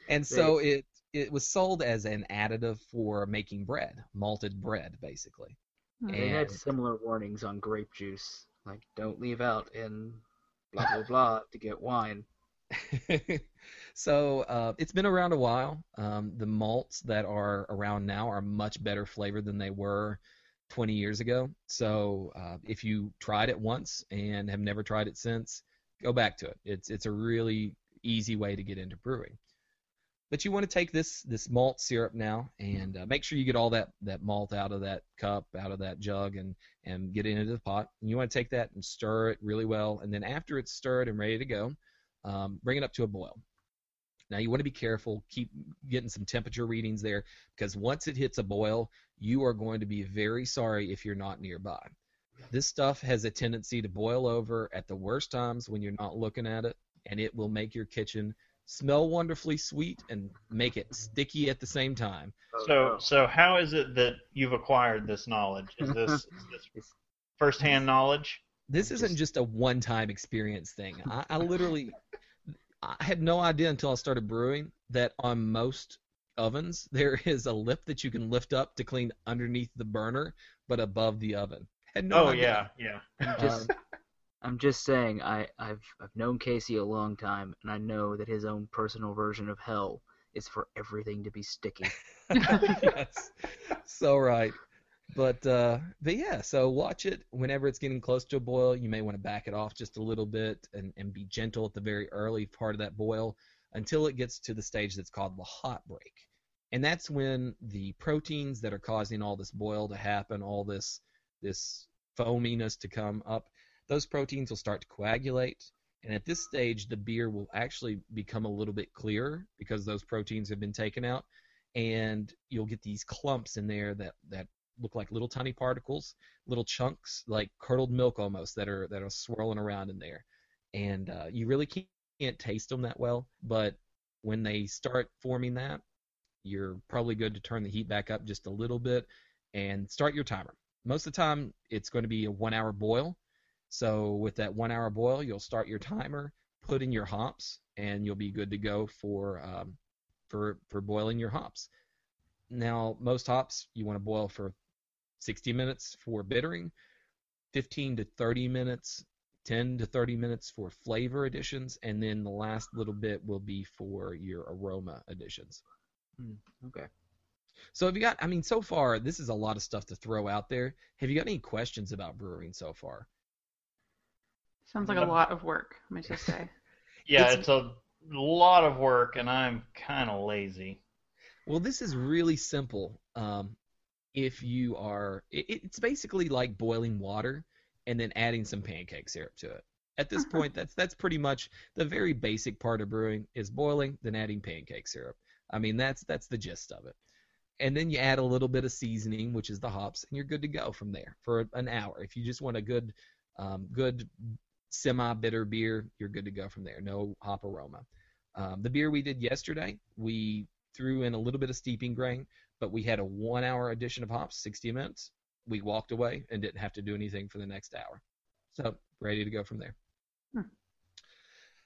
and so it it was sold as an additive for making bread, malted bread, basically. They had similar warnings on grape juice, like don't leave out in blah blah blah to get wine. so uh, it's been around a while. Um, the malts that are around now are much better flavored than they were 20 years ago. So uh, if you tried it once and have never tried it since, go back to it. It's it's a really easy way to get into brewing. But you want to take this this malt syrup now and uh, make sure you get all that, that malt out of that cup, out of that jug, and and get it into the pot. And you want to take that and stir it really well. And then after it's stirred and ready to go, um, bring it up to a boil. Now you want to be careful, keep getting some temperature readings there, because once it hits a boil, you are going to be very sorry if you're not nearby. This stuff has a tendency to boil over at the worst times when you're not looking at it, and it will make your kitchen smell wonderfully sweet and make it sticky at the same time. Oh, So, so how is it that you've acquired this knowledge? Is this, is this firsthand knowledge? This isn't just a one-time experience thing. I, I literally, I had no idea until I started brewing that on most ovens there is a lip that you can lift up to clean underneath the burner, but above the oven. Had no oh idea. yeah, yeah. I'm just I'm just saying I I've I've known Casey a long time, and I know that his own personal version of hell is for everything to be sticky. yes, so right. But uh, but yeah, so watch it whenever it's getting close to a boil. You may want to back it off just a little bit and, and be gentle at the very early part of that boil until it gets to the stage that's called the hot break. And that's when the proteins that are causing all this boil to happen, all this this foaminess to come up, those proteins will start to coagulate. And at this stage, the beer will actually become a little bit clearer because those proteins have been taken out and you'll get these clumps in there that that look like little tiny particles, little chunks like curdled milk almost that are that are swirling around in there, and uh, you really can't, can't taste them that well. But when they start forming that, you're probably good to turn the heat back up just a little bit and start your timer. Most of the time, it's going to be a one-hour boil. So with that one-hour boil, you'll start your timer, put in your hops, and you'll be good to go for um, for for boiling your hops. Now, most hops you want to boil for 60 minutes for bittering, 15 to 30 minutes, 10 to 30 minutes for flavor additions, and then the last little bit will be for your aroma additions. Hmm, okay. So have you got? I mean, so far this is a lot of stuff to throw out there. Have you got any questions about brewing so far? Sounds like a lot of work. Let me just say. Yeah, It's- it's, a a lot of work, and I'm kind of lazy. Well, this is really simple. Um, if you are, it, it's basically like boiling water and then adding some pancake syrup to it. At this point, that's that's pretty much the very basic part of brewing is boiling, then adding pancake syrup. I mean, that's that's the gist of it. And then you add a little bit of seasoning, which is the hops, and you're good to go from there for an hour. If you just want a good, um, good semi-bitter beer, you're good to go from there. No hop aroma. Um, the beer we did yesterday, we threw in a little bit of steeping grain, but we had a one-hour addition of hops, 60 minutes. We walked away and didn't have to do anything for the next hour. So ready to go from there. Hmm.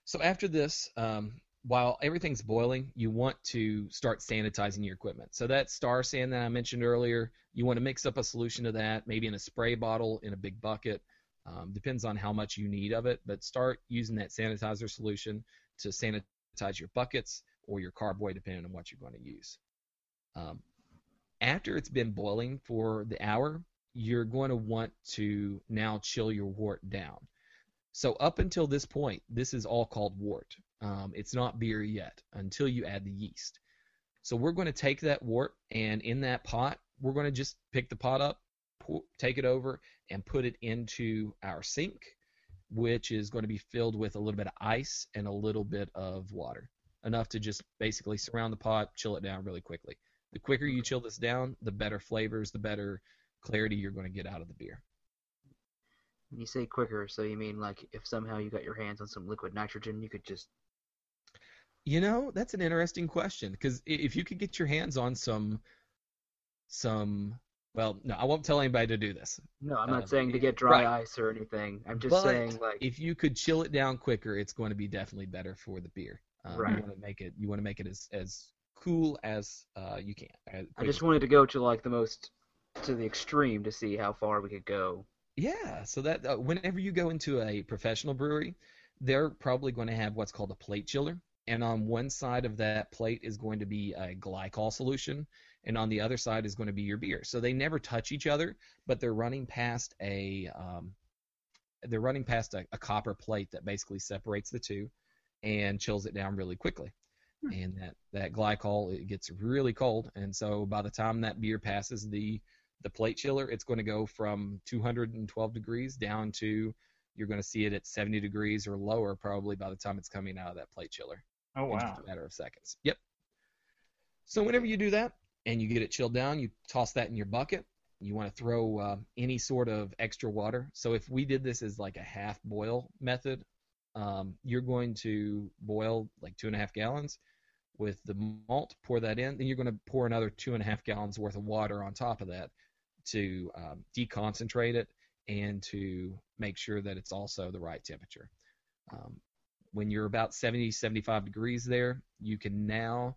So after this, um, while everything's boiling, you want to start sanitizing your equipment. So that Star San that I mentioned earlier, you want to mix up a solution of that, maybe in a spray bottle, in a big bucket. Um, depends on how much you need of it, but start using that sanitizer solution to sanitize your buckets or your carboy, depending on what you're going to use. Um, after it's been boiling for the hour, you're going to want to now chill your wort down. So up until this point, this is all called wort. Um, it's not beer yet until you add the yeast. So we're going to take that wort and in that pot, we're going to just pick the pot up, pour, take it over, and put it into our sink, which is going to be filled with a little bit of ice and a little bit of water, enough to just basically surround the pot, chill it down really quickly. The quicker you chill this down, the better flavors, the better clarity you're going to get out of the beer. You say quicker, so you mean like if somehow you got your hands on some liquid nitrogen, you could just You know, that's an interesting question because if you could get your hands on some, some, well, no, I won't tell anybody to do this. No, I'm not saying to get dry right. ice or anything. I'm just But saying like if you could chill it down quicker, it's going to be definitely better for the beer. Um, Right. You want to make it, you want to make it as as cool as uh, you can. as I just wanted to go to like the most to the extreme to see how far we could go. Yeah, so that uh, whenever you go into a professional brewery, they're probably going to have what's called a plate chiller, and on one side of that plate is going to be a glycol solution, and on the other side is going to be your beer. So they never touch each other, but they're running past a um, they're running past a, a copper plate that basically separates the two and chills it down really quickly. Hmm. And that that glycol it gets really cold, and so by the time that beer passes the the plate chiller, it's going to go from 212 degrees down to you're going to see it at 70 degrees or lower probably by the time it's coming out of that plate chiller Oh in wow. just a matter of seconds. Yep. So whenever you do that and you get it chilled down, you toss that in your bucket. You want to throw uh, any sort of extra water. So if we did this as like a half boil method, um, you're going to boil like two and a half gallons with the malt, pour that in, then you're going to pour another two and a half gallons worth of water on top of that to um, deconcentrate it and to make sure that it's also the right temperature. Um, when you're about 70, 75 degrees there, you can now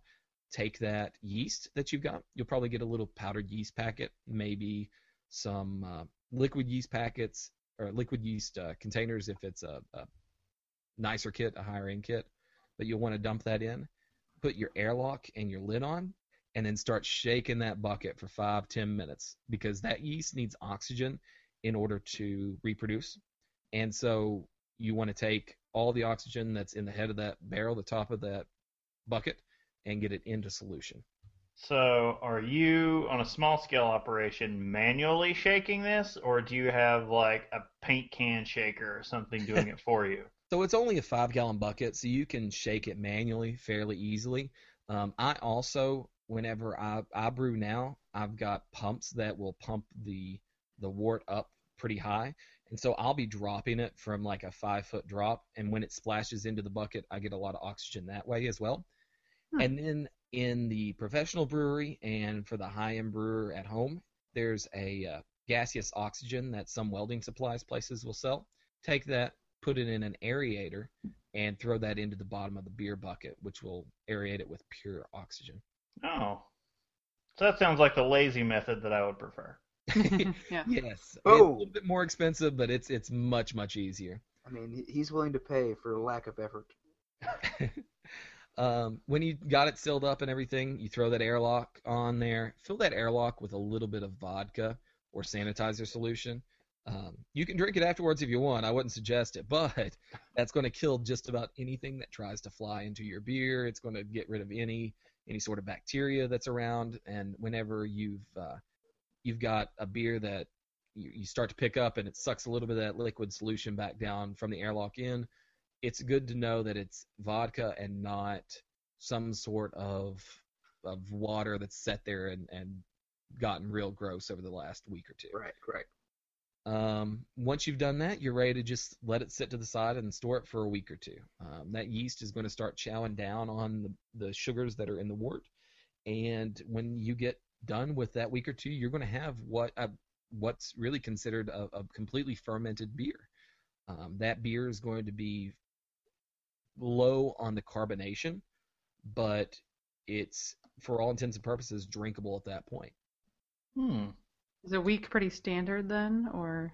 take that yeast that you've got. You'll probably get a little powdered yeast packet, maybe some uh, liquid yeast packets or liquid yeast uh, containers if it's a, a nicer kit, a higher end kit. But you'll want to dump that in, put your airlock and your lid on, and then start shaking that bucket for five, ten minutes because that yeast needs oxygen in order to reproduce. And so you want to take all the oxygen that's in the head of that barrel, the top of that bucket, and get it into solution. So, are you on a small scale operation manually shaking this, or do you have like a paint can shaker or something doing it for you? So it's only a five gallon bucket, so you can shake it manually fairly easily. Um, I also, whenever I, I brew now, I've got pumps that will pump the the wort up pretty high, and so I'll be dropping it from like a five foot drop, and when it splashes into the bucket, I get a lot of oxygen that way as well. Hmm. And then in the professional brewery and for the high end brewer at home, there's a uh, gaseous oxygen that some welding supplies places will sell. Take that, put it in an aerator, and throw that into the bottom of the beer bucket, which will aerate it with pure oxygen. Oh, so that sounds like the lazy method that I would prefer. yeah. Yes, it's a Oh. little bit more expensive, but it's it's much much easier. I mean, he's willing to pay for lack of effort. um, when you got it sealed up and everything, you throw that airlock on there. Fill that airlock with a little bit of vodka or sanitizer solution. Um, you can drink it afterwards if you want. I wouldn't suggest it, but that's going to kill just about anything that tries to fly into your beer. It's going to get rid of any any sort of bacteria that's around. And whenever you've uh, you've got a beer that you, you start to pick up and it sucks a little bit of that liquid solution back down from the airlock in, it's good to know that it's vodka and not some sort of of water that's set there and, and gotten real gross over the last week or two. Right, right. Um, once you've done that, you're ready to just let it sit to the side and store it for a week or two. Um, that yeast is going to start chowing down on the, the sugars that are in the wort, and when you get done with that week or two, you're going to have what uh, what's really considered a, a completely fermented beer. Um, that beer is going to be low on the carbonation, but it's for all intents and purposes drinkable at that point. Hmm. Is a week pretty standard then, or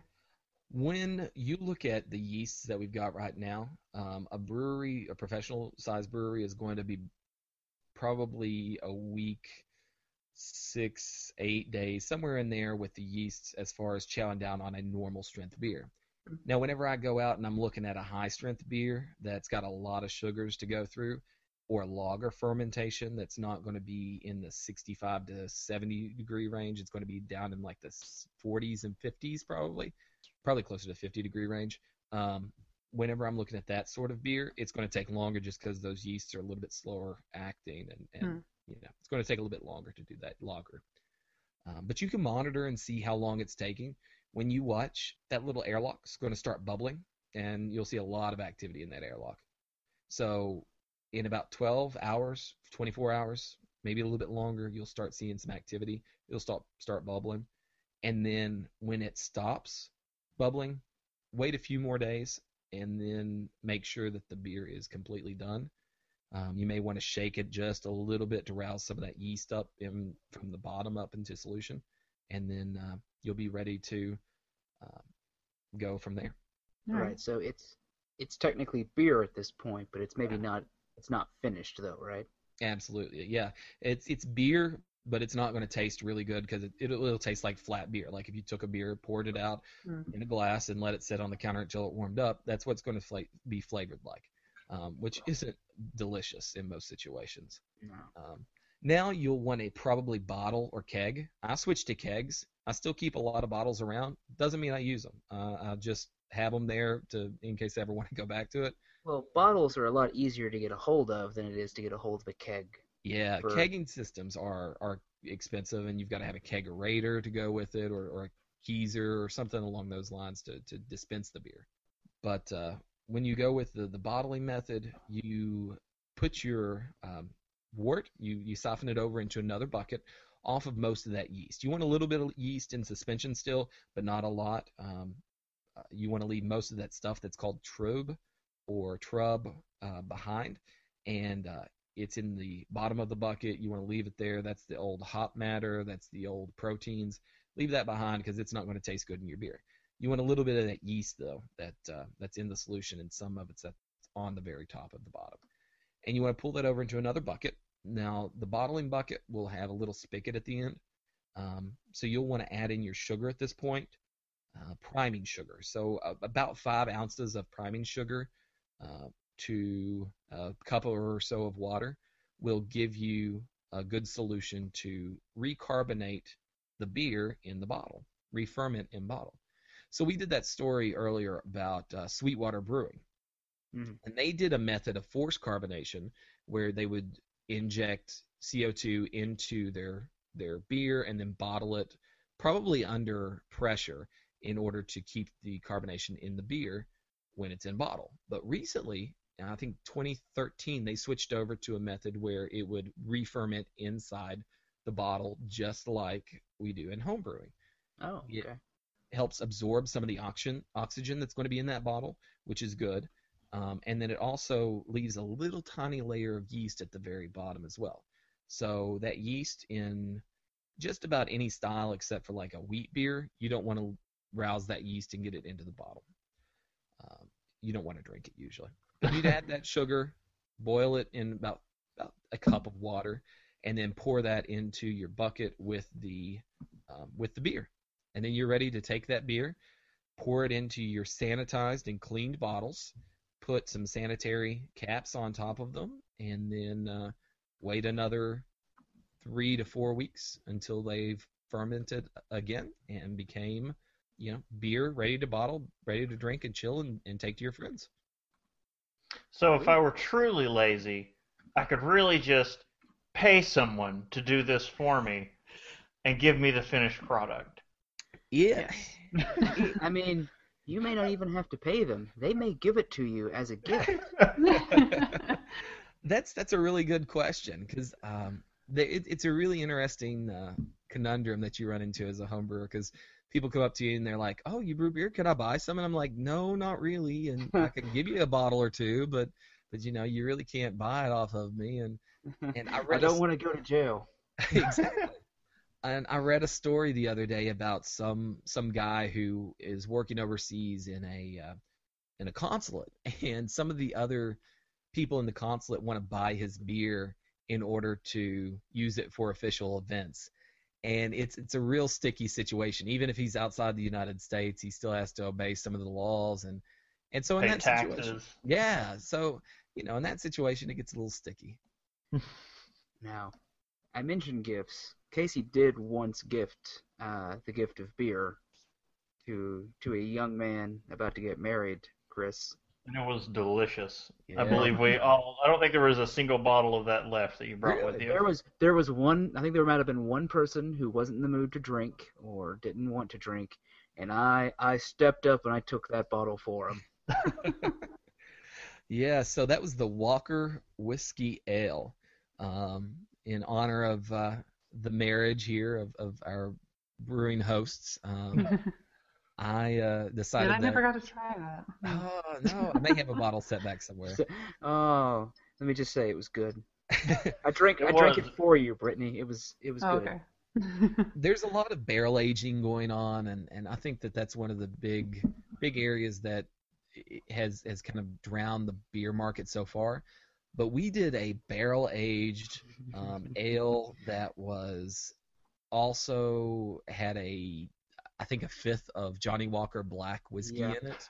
When you look at the yeasts that we've got right now, um, a brewery, a professional size brewery, is going to be probably a week, six, eight days, somewhere in there with the yeasts as far as chowing down on a normal strength beer. Now, whenever I go out and I'm looking at a high strength beer that's got a lot of sugars to go through, or lager fermentation that's not going to be in the 65 to 70 degree range, it's going to be down in like the 40s and 50s probably, probably closer to 50 degree range. Um, whenever I'm looking at that sort of beer, it's going to take longer just because those yeasts are a little bit slower acting, and, and Hmm. you know it's going to take a little bit longer to do that lager. Um, but you can monitor and see how long it's taking. When you watch, that little airlock is going to start bubbling, and you'll see a lot of activity in that airlock. So in about 12 hours, 24 hours, maybe a little bit longer, you'll start seeing some activity. It'll start start bubbling, and then when it stops bubbling, wait a few more days, and then make sure that the beer is completely done. Um, you may want to shake it just a little bit to rouse some of that yeast up in, from the bottom up into solution, and then uh, you'll be ready to uh, go from there. All Right. So it's it's technically beer at this point, but it's maybe not it's not finished though, right? Absolutely, yeah. It's it's beer, but it's not going to taste really good because it, it'll, it'll taste like flat beer. Like if you took a beer, poured it out Mm. in a glass, and let it sit on the counter until it warmed up, that's what's going to fla- be flavored like, um, which isn't delicious in most situations. No. Um, now you'll want a probably bottle or keg. I switched to kegs. I still keep a lot of bottles around. Doesn't mean I use them. Uh, I'll just have them there to in case I ever want to go back to it. Well, bottles are a lot easier to get a hold of than it is to get a hold of a keg. Yeah, for- kegging systems are are expensive, and you've got to have a kegerator to go with it, or, or a keezer or something along those lines to, to dispense the beer. But uh, when you go with the, the bottling method, you put your um, wort, you, you siphon it over into another bucket off of most of that yeast. You want a little bit of yeast in suspension still, but not a lot. Um, uh, you want to leave most of that stuff that's called trub or trub uh, behind, and uh, it's in the bottom of the bucket. You want to leave it there. That's the old hop matter. That's the old proteins. Leave that behind because it's not going to taste good in your beer. You want a little bit of that yeast though, that uh, that's in the solution, and some of it's that's on the very top of the bottom. And you want to pull that over into another bucket. Now the bottling bucket will have a little spigot at the end, um, so you'll want to add in your sugar at this point, uh, priming sugar. So uh, about five ounces of priming sugar uh, to a cup or so of water will give you a good solution to recarbonate the beer in the bottle, referment in bottle. So we did that story earlier about uh, Sweetwater Brewing, Mhm. and they did a method of forced carbonation where they would inject CO2 into their their beer and then bottle it, probably under pressure, in order to keep the carbonation in the beer when it's in bottle. But recently, I think 2013, they switched over to a method where it would referment inside the bottle, just like we do in home brewing Oh, Yeah. okay. helps absorb some of the oxygen oxygen that's going to be in that bottle, which is good. Um, and then it also leaves a little tiny layer of yeast at the very bottom as well. So that yeast in just about any style except for like a wheat beer, you don't want to rouse that yeast and get it into the bottle. Um, you don't want to drink it usually. But you'd add that sugar, boil it in about, about a cup of water, and then pour that into your bucket with the um, with the beer and then you're ready to take that beer, pour it into your sanitized and cleaned bottles, put some sanitary caps on top of them, and then uh, wait another three to four weeks until they've fermented again and became, you know, beer ready to bottle, ready to drink and chill and, and take to your friends. So if I were truly lazy, I could really just pay someone to do this for me and give me the finished product. Yeah. I mean, you may not even have to pay them. They may give it to you as a gift. that's that's a really good question because um, it, it's a really interesting uh, conundrum that you run into as a home brewer because people come up to you and they're like, "Oh, you brew beer? Can I buy some?" And I'm like, "No, not really. And I can give you a bottle or two, but but you know, you really can't buy it off of me." And and I, I a don't s- want to go to jail. exactly. And I read a story the other day about some some guy who is working overseas in a uh, in a consulate, and some of the other people in the consulate want to buy his beer in order to use it for official events. And it's it's a real sticky situation. Even if he's outside the United States, he still has to obey some of the laws and and so in Pay that situation, yeah. So you know, in that situation, it gets a little sticky. Now, I mentioned gifts. Casey did once gift uh, the gift of beer to to a young man about to get married, Chris. And it was delicious. I believe we all. I don't think there was a single bottle of that left that you brought with you. There was there was one. I think there might have been one person who wasn't in the mood to drink or didn't want to drink, and I I stepped up and I took that bottle for him. Yeah, so that was the Walker Whiskey Ale, um, in honor of uh, the marriage here of, of our brewing hosts. Um, I uh, Did decided I that. never got to try that? Oh no, I may have a bottle set back somewhere. Oh, let me just say it was good. I drank It I drank it for you, Brittany. It was it was Oh, good. okay. There's a lot of barrel aging going on, and, and I think that that's one of the big big areas that has has kind of drowned the beer market so far. But we did a barrel aged um, ale that was also had a I think a fifth of Johnnie Walker Black whiskey Yeah. in it,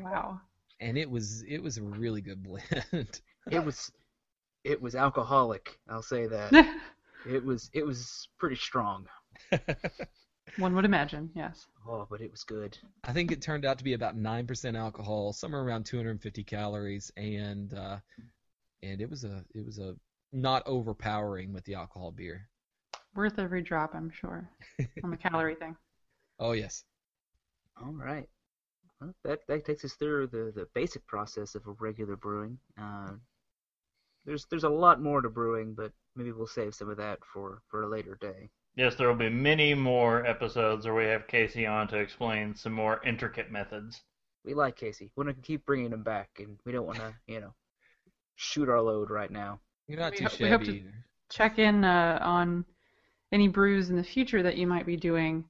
wow. and it was it was a really good blend. It was it was alcoholic. I'll say that. It was it was pretty strong. One would imagine, yes. Oh, but it was good. I think it turned out to be about nine percent alcohol, somewhere around 250 calories, and uh, and it was a it was a not overpowering with the alcohol beer. Worth every drop, I'm sure, on the calorie thing. Oh yes. All right. Well, that that takes us through the, the basic process of a regular brewing. Uh, there's there's a lot more to brewing, but maybe we'll save some of that for, for a later day. Yes, there will be many more episodes where we have Casey on to explain some more intricate methods. We like Casey. We want to keep bringing him back, and we don't want to you know shoot our load right now. You're not We too ho- we hope to- either. Check in uh, on any brews in the future that you might be doing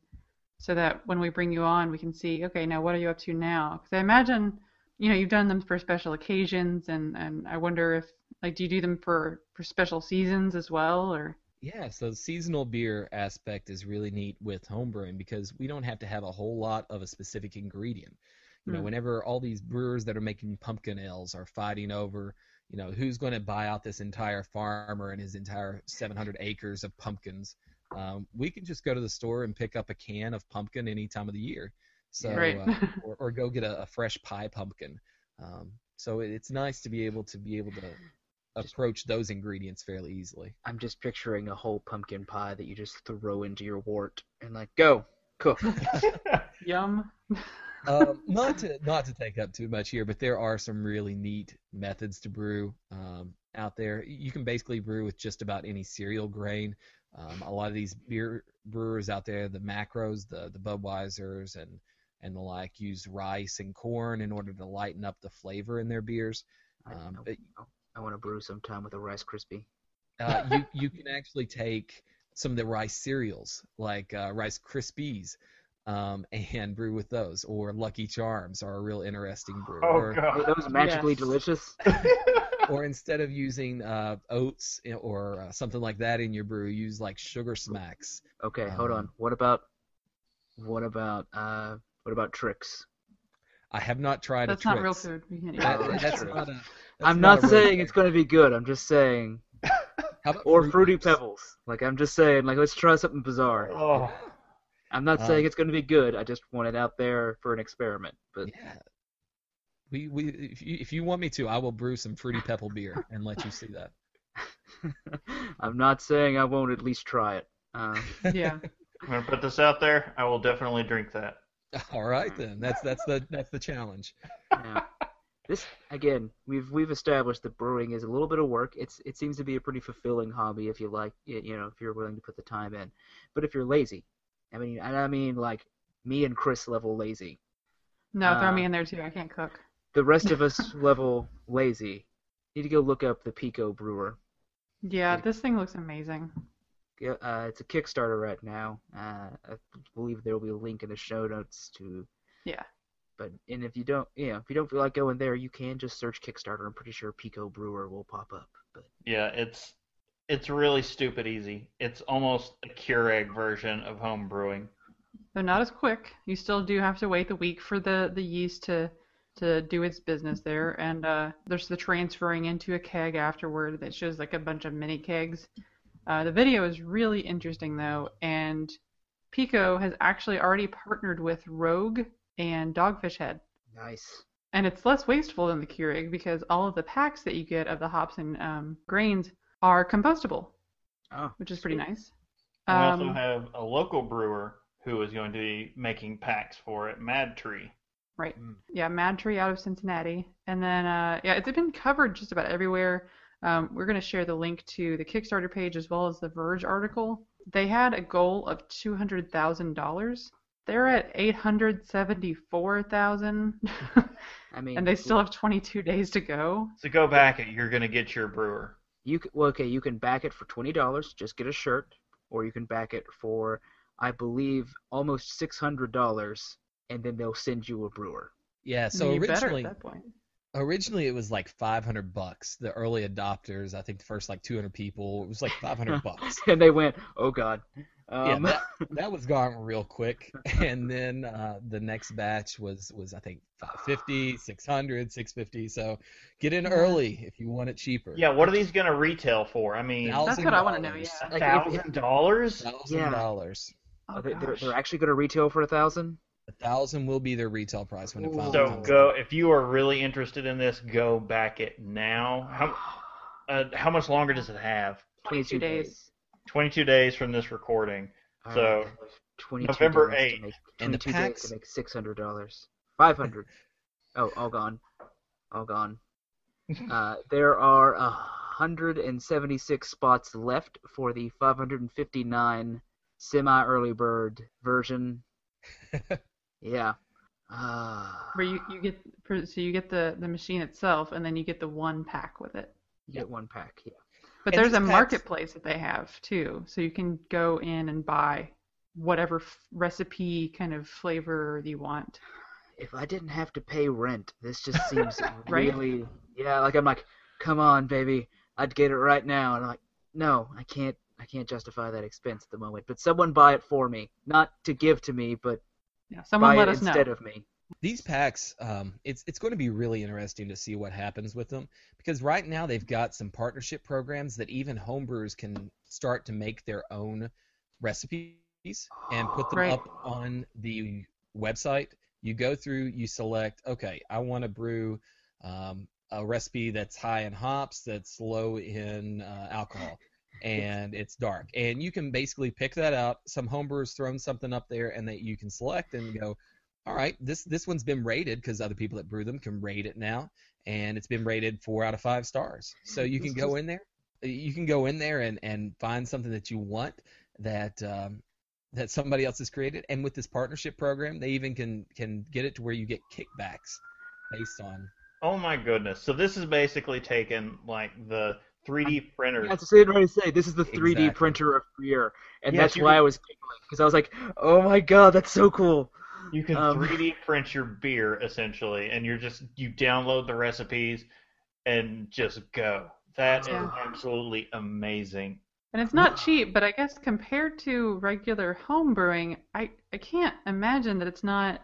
so that when we bring you on, we can see, okay, now what are you up to now? Because I imagine, you know, you've done them for special occasions, and, and I wonder if, like, do you do them for, for special seasons as well, or? Yeah, so the seasonal beer aspect is really neat with homebrewing because we don't have to have a whole lot of a specific ingredient. You know, Hmm. whenever all these brewers that are making pumpkin ales are fighting over, you know, who's going to buy out this entire farmer and his entire 700 acres of pumpkins, um, we can just go to the store and pick up a can of pumpkin any time of the year. So, Right. uh, or, or go get a, a fresh pie pumpkin. Um, so it, it's nice to be able to be able to approach those ingredients fairly easily. I'm just picturing a whole pumpkin pie that you just throw into your wort and like go cook. Yum. um, not to not to take up too much here, but there are some really neat methods to brew um, out there. You can basically brew with just about any cereal grain. Um, a lot of these beer brewers out there, the macros, the the Budweisers, and and the like, use rice and corn in order to lighten up the flavor in their beers. I, Um, I- but I want to brew sometime with a Rice Krispie. uh, you you can actually take some of the rice cereals like uh, Rice Krispies. Um, and brew with those, or Lucky Charms are a real interesting brew. Oh or, Are god. those magically Yes. delicious? or instead of using uh, oats eh, or uh, something like that in your brew, use like sugar smacks. Okay, hold on. Um, What about what about uh what about Trix? I have not tried That's a not real food. You can't eat That- Oh, that. that's that's not a. that's I'm not not a saying it's going to be good. I'm just saying, How about or Fruit fruity pebbles. Like I'm just saying, like let's try something bizarre. Oh, I'm not Um, saying it's going to be good. I just want it out there for an experiment. But Yeah. We, we if you, if you want me to, I will brew some fruity pebble beer and let you see that. I'm not saying I won't at least try it. Uh, Yeah. I'm gonna put this out there. I will definitely drink that. All right then. That's that's the that's the challenge. yeah. This again, we've we've established that brewing is a little bit of work. It's it seems to be a pretty fulfilling hobby if you like, y- you know, if you're willing to put the time in. But if you're lazy, I mean, and I mean like me and Chris level lazy. No, throw Uh, me in there too. I can't cook. The rest of us level lazy. Need to go look up the Pico Brewer. Yeah, yeah. this thing looks amazing. Yeah, Uh, it's a Kickstarter right now. Uh, I believe there will be a link in the show notes to. Yeah. But and if you don't, yeah, if you don't feel like going there, you can just search Kickstarter. I'm pretty sure Pico Brewer will pop up. But Yeah, it's it's really stupid easy. It's almost a Keurig version of home brewing. They're not as quick. You still do have to wait the week for the, the yeast to to do its business there, and uh, there's the transferring into a keg afterward that shows like a bunch of mini kegs. Uh, the video is really interesting though, and Pico has actually already partnered with Rogue and Dogfish Head. nice. And it's less wasteful than the Keurig because all of the packs that you get of the hops and um, grains are compostable, Oh, which is pretty sweet. nice. We also Um, have a local brewer who is going to be making packs for it, MadTree. Right. Mm. Yeah, MadTree out of Cincinnati. And then, uh, yeah, it's been covered just about everywhere. Um, we're going to share the link to the Kickstarter page as well as the Verge article. They had a goal of $200,000. They're at 874,000 I mean, and they still have 22 days to go. So go back it. You're going to get your brewer. You c well, okay, you can back it for twenty dollars, just get a shirt, or you can back it for, I believe, almost six hundred dollars, and then they'll send you a brewer. Yeah. So you at originally, that point. originally it was like 500 bucks. The early adopters, I think the first like 200 people, it was like 500 bucks. and they went, "Oh God." Yeah, Um, that, that was gone real quick. And then uh, the next batch was was I think 550, 600, 650. So get in early if you want it cheaper. Yeah, what are these going to retail for? I mean, Thousand That's what I wanna know, dollars. yeah. a Like, if- thousand dollars? Thousand Yeah. dollars. Oh, they, they're, they're actually going to retail for a thousand. A thousand will be their retail price when it Ooh. finally So comes. go if you are really interested in this, go back it now. How uh, how much longer does it have? 22 days. 22 days from this recording. All So, right, 22 November 8th. And the 22 days packs- to make six hundred dollars. Five hundred. oh, all gone. All gone. Uh, there are a hundred and seventy-six spots left for the five hundred and fifty-nine semi-early bird version. yeah. Uh, Where you, you get so you get the, the machine itself and then you get the one pack with it. you get one pack. Yeah. But And there's a packs- marketplace that they have too, so you can go in and buy whatever f- recipe kind of flavor you want. If I didn't have to pay rent, this just seems Right? really. Yeah. Like I'm like, come on, baby, I'd get it right now, and I'm like, no, I can't. I can't justify that expense at the moment. But someone buy it for me, not to give to me, but Yeah, someone buy let it us know. instead of me. These packs, um, it's it's going to be really interesting to see what happens with them because right now they've got some partnership programs that even homebrewers can start to make their own recipes and put them Right. up on the website. You go through, you select, okay, I want to brew um, a recipe that's high in hops, that's low in uh, alcohol, and it's dark. And you can basically pick that out. Some homebrewers thrown something up there, and that you can select and go, all right, this this one's been rated because other people that brew them can rate it now, and it's been rated four out of five stars. So you can go in there, you can go in there and and find something that you want that um, that somebody else has created. And with this partnership program, they even can can get it to where you get kickbacks based on. Oh my goodness. So this is basically taken like the 3D printers. That's what I was ready to say. This is the 3D Exactly. printer of beer, and Yes, that's why can- I was giggling because I was like, "Oh my god, that's so cool!" You can Um, 3D print your beer essentially, and you're just you download the recipes and just go. That is Yeah. absolutely amazing. And it's not cheap, but I guess compared to regular home brewing, I, I can't imagine that it's not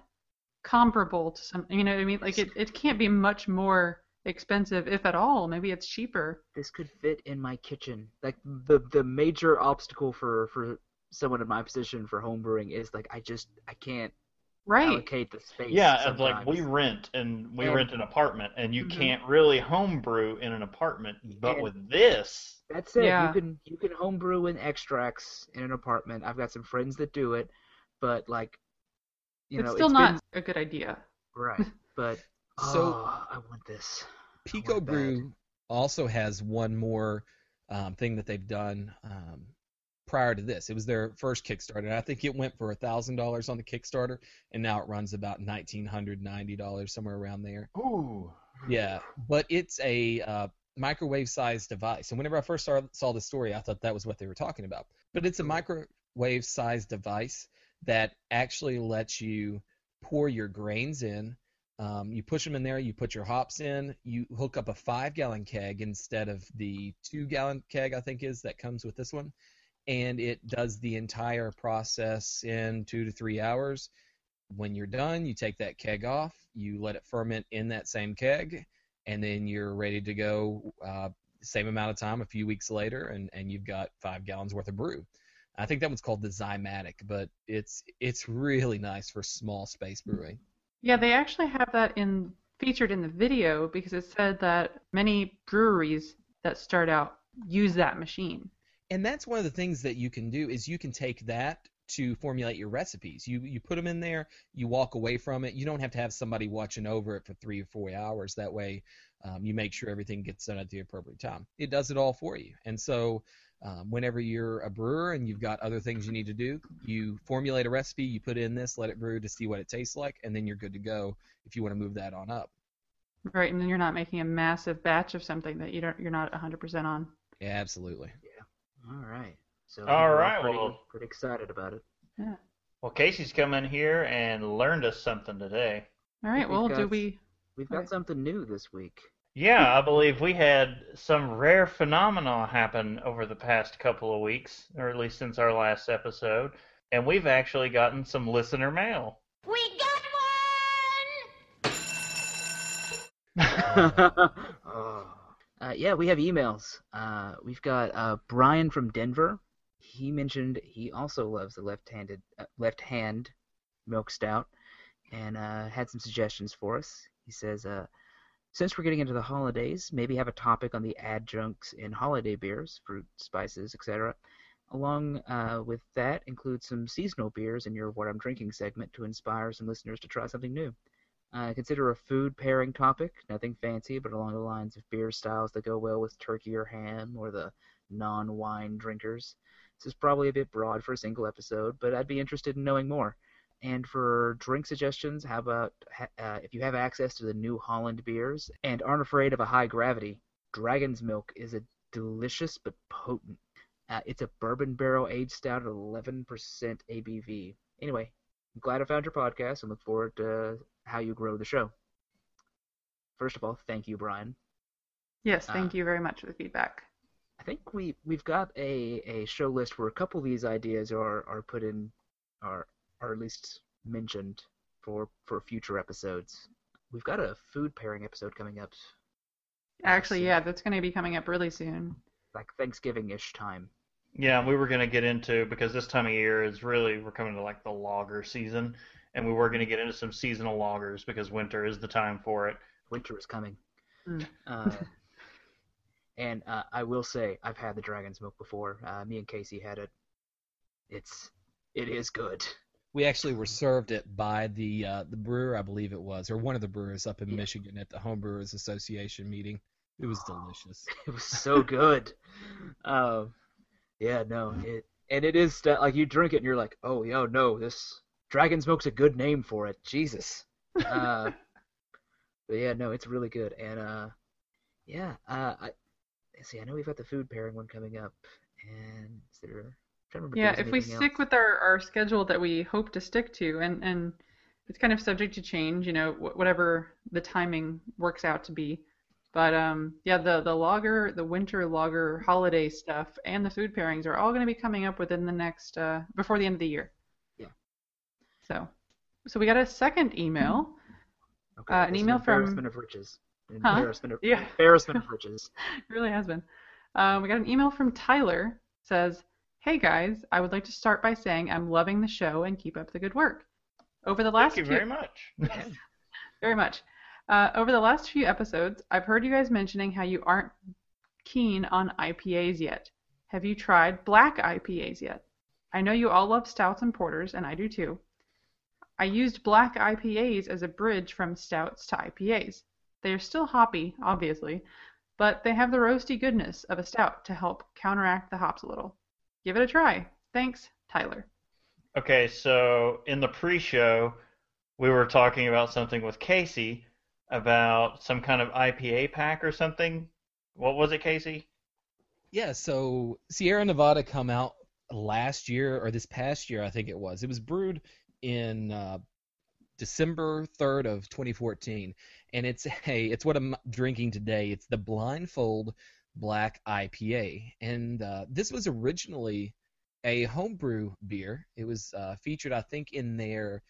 comparable to some. You know what I mean? Like it, it can't be much more expensive, if at all. Maybe it's cheaper. This could fit in my kitchen. Like the the major obstacle for for someone in my position for homebrewing is like I just I can't Right. allocate the space. Yeah, it's like we rent and we And- rent an apartment, and you Mhm. can't really homebrew in an apartment. But And- with this, That's it. Yeah. You can you can homebrew in extracts in an apartment. I've got some friends that do it, but like, you it's know, still it's not been- a good idea. right. But So- oh, I want this. Pico want. Brew also has one more um, thing that they've done um, prior to this. It was their first Kickstarter. and I think it went for thousand dollars on the Kickstarter, and now it runs about nineteen hundred ninety dollars somewhere around there. ooh, Yeah, but it's a uh, microwave-sized device. And whenever I first saw, saw the story, I thought that was what they were talking about. But it's a microwave-sized device that actually lets you pour your grains in. Um, you push them in there. You put your hops in. You hook up a five-gallon keg instead of the two-gallon keg I think is that comes with this one, and it does the entire process in two to three hours. When you're done, you take that keg off. You let it ferment in that same keg, and then you're ready to go. Uh, same amount of time, a few weeks later, and, and you've got five gallons worth of brew. I think that one's called the Zymatic, but it's it's really nice for small space brewing. Yeah, they actually have that in featured in the video because it said that many breweries that start out use that machine. And that's one of the things that you can do is you can take that to formulate your recipes. You you put them in there, you walk away from it. You don't have to have somebody watching over it for three or four hours. That way, um, you make sure everything gets done at the appropriate time. It does it all for you. And so, um, whenever you're a brewer and you've got other things you need to do, you formulate a recipe, you put in this, let it brew to see what it tastes like, and then you're good to go if you want to move that on up. Right, and then you're not making a massive batch of something that you don't you're not 100% on. Yeah, absolutely. Yeah. All right. So All we're right, pretty, well- pretty excited about it. Yeah. well, Casey's come in here and learned us something today. All right, We've well, do we We've got Right. something new this week. Yeah, I believe we had some rare phenomena happen over the past couple of weeks, or at least since our last episode, and we've actually gotten some listener mail. We got one! Uh, yeah, we have emails. Uh, we've got uh, Brian from Denver. He mentioned he also loves the left-handed, uh, left hand milk stout, and uh, had some suggestions for us. He says, uh, since we're getting into the holidays, maybe have a topic on the adjuncts in holiday beers, fruit, spices, etc. Along uh, with that, include some seasonal beers in your What I'm Drinking segment to inspire some listeners to try something new. Uh, consider a food pairing topic, nothing fancy, but along the lines of beer styles that go well with turkey or ham, or the non wine drinkers. This is probably a bit broad for a single episode, but I'd be interested in knowing more. And for drink suggestions, how about uh, if you have access to the New Holland beers and aren't afraid of a high gravity, Dragon's Milk is a delicious but potent. Uh, it's a bourbon barrel aged stout at 11% ABV. Anyway, I'm glad I found your podcast and look forward to how you grow the show. First of all, thank you, Brian. Yes, thank Uh, you very much for the feedback. I think we we've got a, a show list where a couple of these ideas are, are put in, are are at least mentioned for for future episodes. We've got a food pairing episode coming up, Actually, see. yeah, that's going to be coming up really soon. like Thanksgiving-ish time. Yeah, we were going to get into because this time of year is really we're coming to like the lager season, and we were going to get into some seasonal lagers because winter is the time for it. Winter is coming. Mm. Uh, and uh, I will say, I've had the Dragon's Milk before. Uh, me and Casey had it. It's it is good. We actually were served it by the uh, the brewer, I believe it was, or one of the brewers up in Yeah. Michigan at the Home Brewers Association meeting. It was delicious. It was so good. um, yeah, no, it and it is like you drink it and you're like, oh, yo, no, this Dragon's Milk's a good name for it. Jesus. Uh, but yeah, no, it's really good, and uh, yeah, uh, I see. I know we've got the food pairing one coming up, and is there? I'm trying to remember Yeah, if, we anything stick with our, our schedule that we hope to stick to, and, and it's kind of subject to change, you know, whatever the timing works out to be. But um, yeah, the the lager, the winter lager holiday stuff, and the food pairings are all going to be coming up within the next uh, before the end of the year. Yeah. So So we got a second email. Okay, Uh, an email from- embarrassment of riches. Huh? Embarrassment of, Yeah. embarrassment of riches. It really has been. Um, we got an email from Tyler. Says, "Hey guys, I would like to start by saying I'm loving the show and keep up the good work. Over the last Thank you few, very much. very much. Uh, over the last few episodes, I've heard you guys mentioning how you aren't keen on IPAs yet. Have you tried black IPAs yet? I know you all love stouts and porters, and I do too. I used black IPAs as a bridge from stouts to IPAs. They are still hoppy, obviously, but they have the roasty goodness of a stout to help counteract the hops a little. Give it a try. Thanks, Tyler. Okay, so in the pre-show, we were talking about something with Casey about some kind of IPA pack or something. What was it, Casey? Yeah, so Sierra Nevada come out last year or this past year, I think it was. It was brewed in uh, December 3rd of 2014, and it's a it's what I'm drinking today. It's the Blindfold Black IPA, and uh, this was originally a homebrew beer. It was uh, featured, I think, in their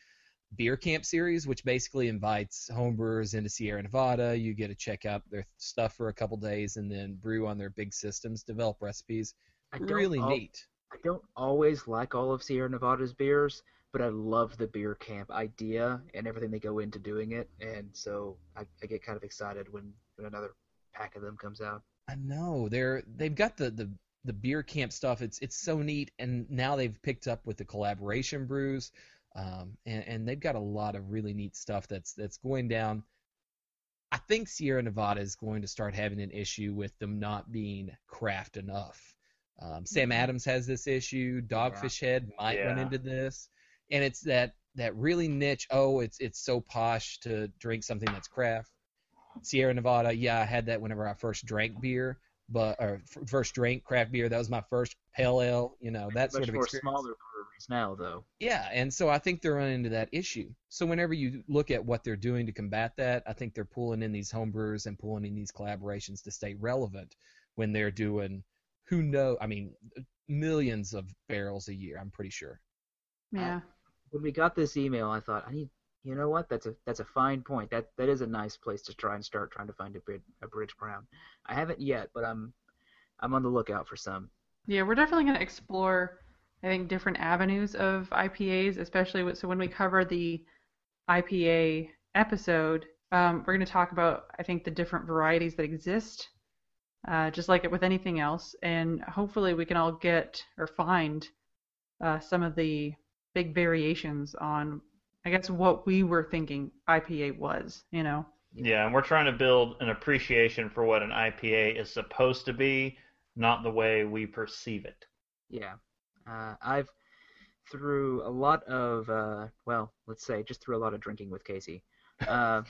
beer camp series, which basically invites homebrewers into Sierra Nevada. You get to check out their stuff for a couple days and then brew on their big systems, develop recipes. Really al- neat. I don't always like all of Sierra Nevada's beers, but I love the beer camp idea and everything they go into doing it, and so I, I get kind of excited when, when another pack of them comes out. I know they're they've got the, the the beer camp stuff. It's it's so neat, and now they've picked up with the collaboration brews, um, and, and they've got a lot of really neat stuff that's that's going down. I think Sierra Nevada is going to start having an issue with them not being craft enough. Um, Sam Adams has this issue. Dogfish Head might run into this, and it's that that really niche. Oh, it's it's so posh to drink something that's craft. Sierra Nevada, yeah, I had that whenever I first drank beer, but or f- first drank craft beer. That was my first pale ale. You know that Much sort of more experience. smaller breweries now, though. Yeah, and so I think they're running into that issue. So whenever you look at what they're doing to combat that, I think they're pulling in these homebrewers and pulling in these collaborations to stay relevant when they're doing who know I mean millions of barrels a year, I'm pretty sure. Yeah. When we got this email, I thought, I need, you know what? That's a that's a fine point. That that is a nice place to try and start trying to find a brid, a bridge brown. I haven't yet, but I'm I'm on the lookout for some. Yeah, we're definitely going to explore, I think, different avenues of IPAs, especially with, so when we cover the IPA episode, um, we're going to talk about, I think, the different varieties that exist, uh, just like it with anything else, and hopefully we can all get or find uh, some of the big variations on, I guess, what we were thinking IPA was, you know? Yeah, and we're trying to build an appreciation for what an IPA is supposed to be, not the way we perceive it. Yeah, uh, I've through a lot of uh, well, let's say just through a lot of drinking with Casey. Uh,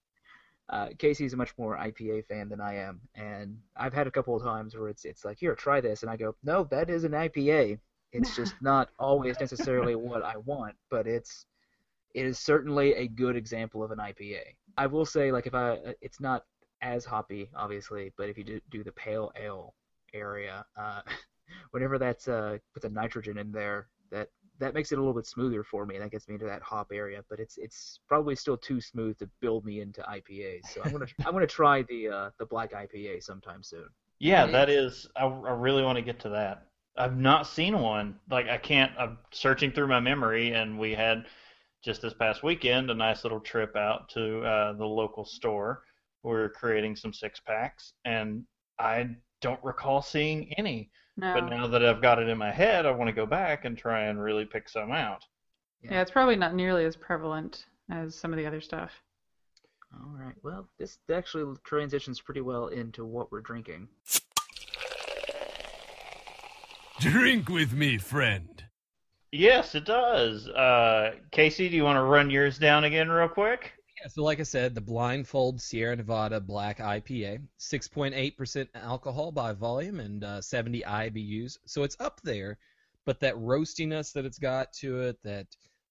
uh, Casey's a much more IPA fan than I am, and I've had a couple of times where it's it's like, here, try this, and I go, no, that is an IPA. It's just not always necessarily what I want, but it's it is certainly a good example of an IPA. I will say, like, if I, it's not as hoppy, obviously, but if you do, do the pale ale area, uh, whenever that's uh puts a nitrogen in there, that that makes it a little bit smoother for me. and That gets me into that hop area, but it's it's probably still too smooth to build me into IPAs. So I'm gonna I'm gonna try the uh the black IPA sometime soon. Yeah, that is. I, I really want to get to that. I've not seen one. Like I can't. I'm searching through my memory, and we had just this past weekend a nice little trip out to uh, the local store. We were creating some six packs, and I don't recall seeing any. No. But now that I've got it in my head, I want to go back and try and really pick some out. yeah, it's probably not nearly as prevalent as some of the other stuff. All right. Well, this actually transitions pretty well into what we're drinking. Drink with me, friend. Yes, it does. Uh, Casey, do you want to run yours down again real quick? Yeah, so like I said, the Blindfold Sierra Nevada Black IPA, 6.8% alcohol by volume and uh, 70 IBUs, so it's up there. But that roastiness that it's got to it, that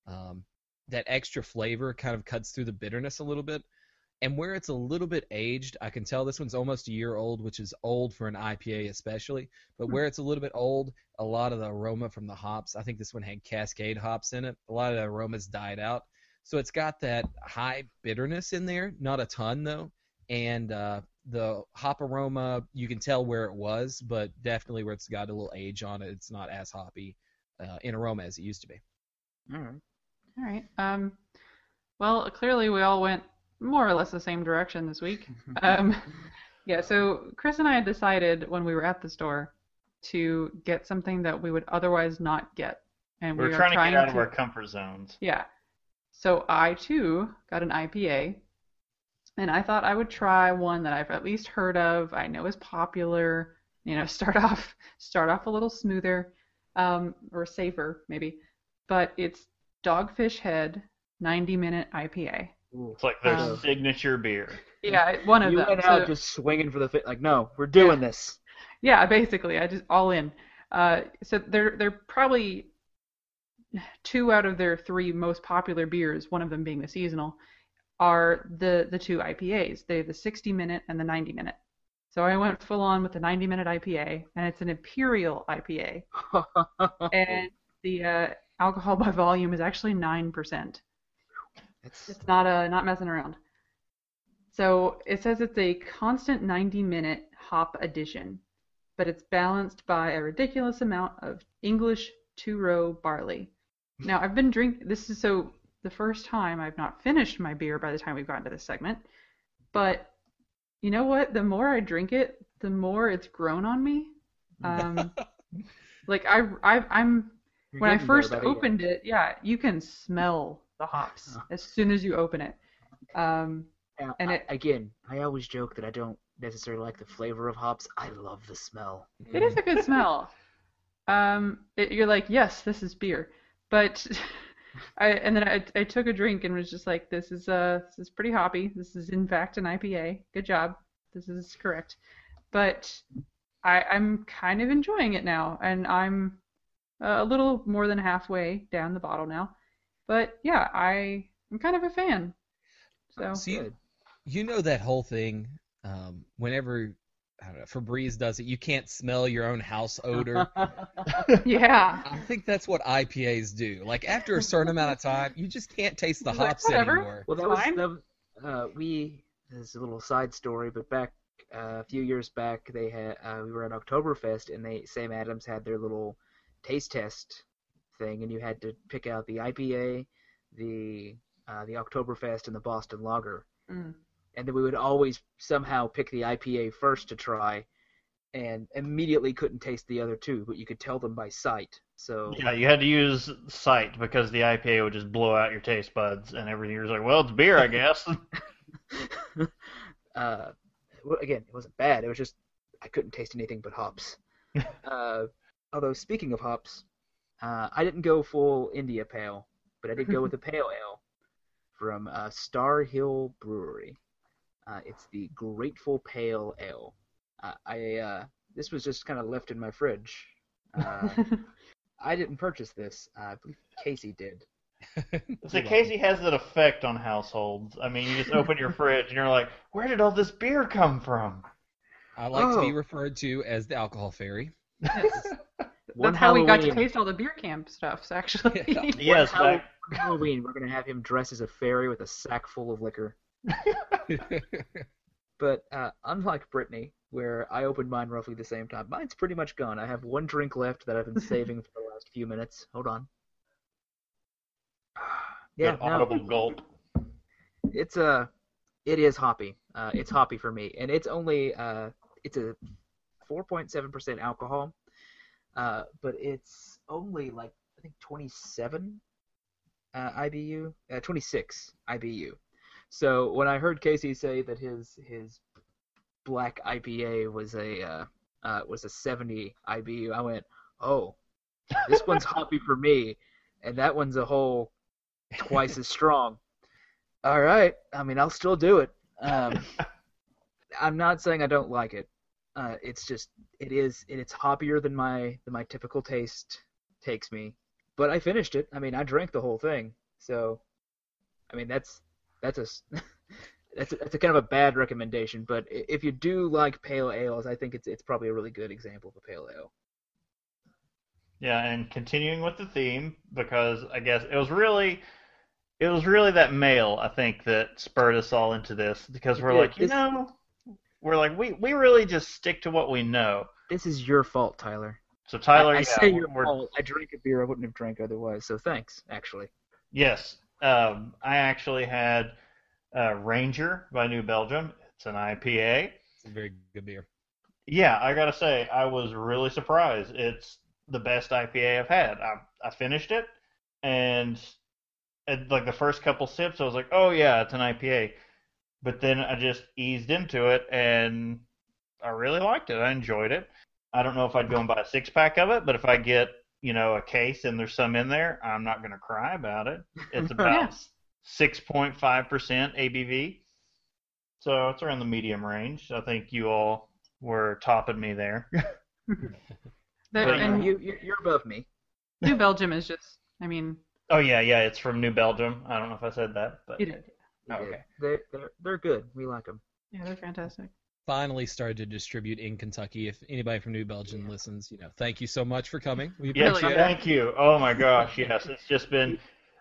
um, that extra flavor, kind of cuts through the bitterness a little bit. And where it's a little bit aged, I can tell this one's almost a year old, which is old for an IPA especially. But where it's a little bit old, a lot of the aroma from the hops, I think this one had Cascade hops in it. A lot of the aromas died out So it's got that high bitterness in there, not a ton though, and uh, the hop aroma you can tell where it was, but definitely where it's got a little age on it, it's not as hoppy uh, in aroma as it used to be. All right. All right. Um, well, clearly we all went more or less the same direction this week. Um, yeah. So Chris and I had decided when we were at the store to get something that we would otherwise not get, and We're we are trying to get out of our comfort zones. Yeah. So I too got an IPA, and I thought I would try one that I've at least heard of. I know is popular. You know, start off start off a little smoother, um, or safer maybe, but it's Dogfish Head 90 minute IPA. Ooh. It's like their Um, signature beer. Yeah, one of You them. You went So- out just swinging for the fit. Like, no, we're doing this. Yeah, basically, I just all in. Uh, so they're they're probably two out of their three most popular beers, one of them being the seasonal, are the the two IPAs. They have the 60 minute and the 90 minute. So I went full on with the 90 minute IPA, and it's an imperial IPA, and the uh, alcohol by volume is actually nine percent. It's, It's not uh not messing around. So it says it's a constant 90 minute hop addition, but it's balanced by a ridiculous amount of English two row barley. Now I've been drink this is so the first time I've not finished my beer by the time we've gotten to this segment, but you know what? The more I drink it, the more it's grown on me. Um, like I, I I'm you're when I there, first opened it, yeah, you can smell the hops as soon as you open it. Um, Now, and I- it- again, I always joke that I don't necessarily like the flavor of hops. I love the smell. it is a good smell. Um, it, you're like, yes, this is beer, but I and then I, I took a drink and was just like, this is uh this is pretty hoppy. This is in fact an IPA. Good job. This is correct. But I I'm kind of enjoying it now, and I'm uh, a little more than halfway down the bottle now. But yeah, I I'm kind of a fan. So See, Good. you know that whole thing. Um, whenever I don't know, Febreze does it, you can't smell your own house odor. yeah. I think that's what IPAs do. Like after a certain amount of time, you just can't taste the It's like, hops anymore. Well, that was, Fine. that was uh, we. This is a little side story, but back uh, a few years back, they had uh, we were at Oktoberfest, and they Sam Adams had their little taste test thing, and you had to pick out the IPA, the uh, the Oktoberfest, and the Boston Lager, Mm. and then we would always somehow pick the IPA first to try, and immediately couldn't taste the other two, but you could tell them by sight. So Yeah, you had to use sight because the IPA would just blow out your taste buds and everything. You're like, well, it's beer, I guess. uh, again, it wasn't bad. It was just I couldn't taste anything but hops. uh, although speaking of hops, uh, I didn't go full India Pale, but I did go with a pale ale from uh, Starr Hill Brewery. Uh, it's the Grateful Pale Ale. Uh, I uh, this was just kind of left in my fridge. Uh, I didn't purchase this. Uh, I believe Casey did. so Casey has that effect on households. I mean, you just open your fridge and you're like, where did all this beer come from? I like to be Oh. referred to as the alcohol fairy. Yes. One That's how we got to taste all the beer camp stuff, so actually. Yeah. Yes, One back, Halloween, we're gonna have him dress as a fairy with a sack full of liquor. But uh, unlike Brittany, where I opened mine roughly the same time, mine's pretty much gone. I have one drink left that I've been saving for the last few minutes. Hold on. Yeah, good no, audible gulp. it's a, it is hoppy. Uh, it's hoppy for me, and it's only uh, it's a 4.7% alcohol, uh, but it's only like I think 27 uh, IBU, uh, 26 IBU. So when I heard Casey say that his his black IPA was a uh, uh, was a 70 IBU, I went, oh, this one's hoppy for me, and that one's a whole twice as strong. All right, I mean I'll still do it. Um, I'm not saying I don't like it. Uh, it's just it is it's hoppier than my than my typical taste takes me. But I finished it. I mean I drank the whole thing. So, I mean that's that's a that's a, that's a kind of a bad recommendation. But if you do like pale ales, I think it's it's probably a really good example of a pale ale. Yeah, and continuing with the theme, because I guess it was really it was really that mail, I think, that spurred us all into this because we're Yeah, like, you this- know, we're like, we, we really just stick to what we know. This is your fault, Tyler. So Tyler, I, I yeah, say your we're, fault. I drank a beer I wouldn't have drank otherwise. So thanks, actually. yes, um, I actually had uh, Ranger by New Belgium. It's an IPA. It's a very good beer. Yeah, I gotta say, I was really surprised. It's the best IPA I've had. I I finished it, and at like the first couple sips, I was like, oh yeah, it's an IPA. But then I just eased into it, and I really liked it. I enjoyed it. I don't know if I'd go and buy a six pack of it, but if I get you know a case and there's some in there, I'm not gonna cry about it. It's about six point five percent ABV, so it's around the medium range. I think you all were topping me there. The- But, and you, you you're above me. New Belgium is just, I mean, oh yeah, yeah, it's from New Belgium. I don't know if I said that, but you did. Oh, okay. They're they're they're good. We like them. Yeah, they're fantastic. Finally started to distribute in Kentucky. If anybody from New Belgium listens, you know, thank you so much for coming. We yes, appreciate it. thank you. Oh my gosh, yes, it's just been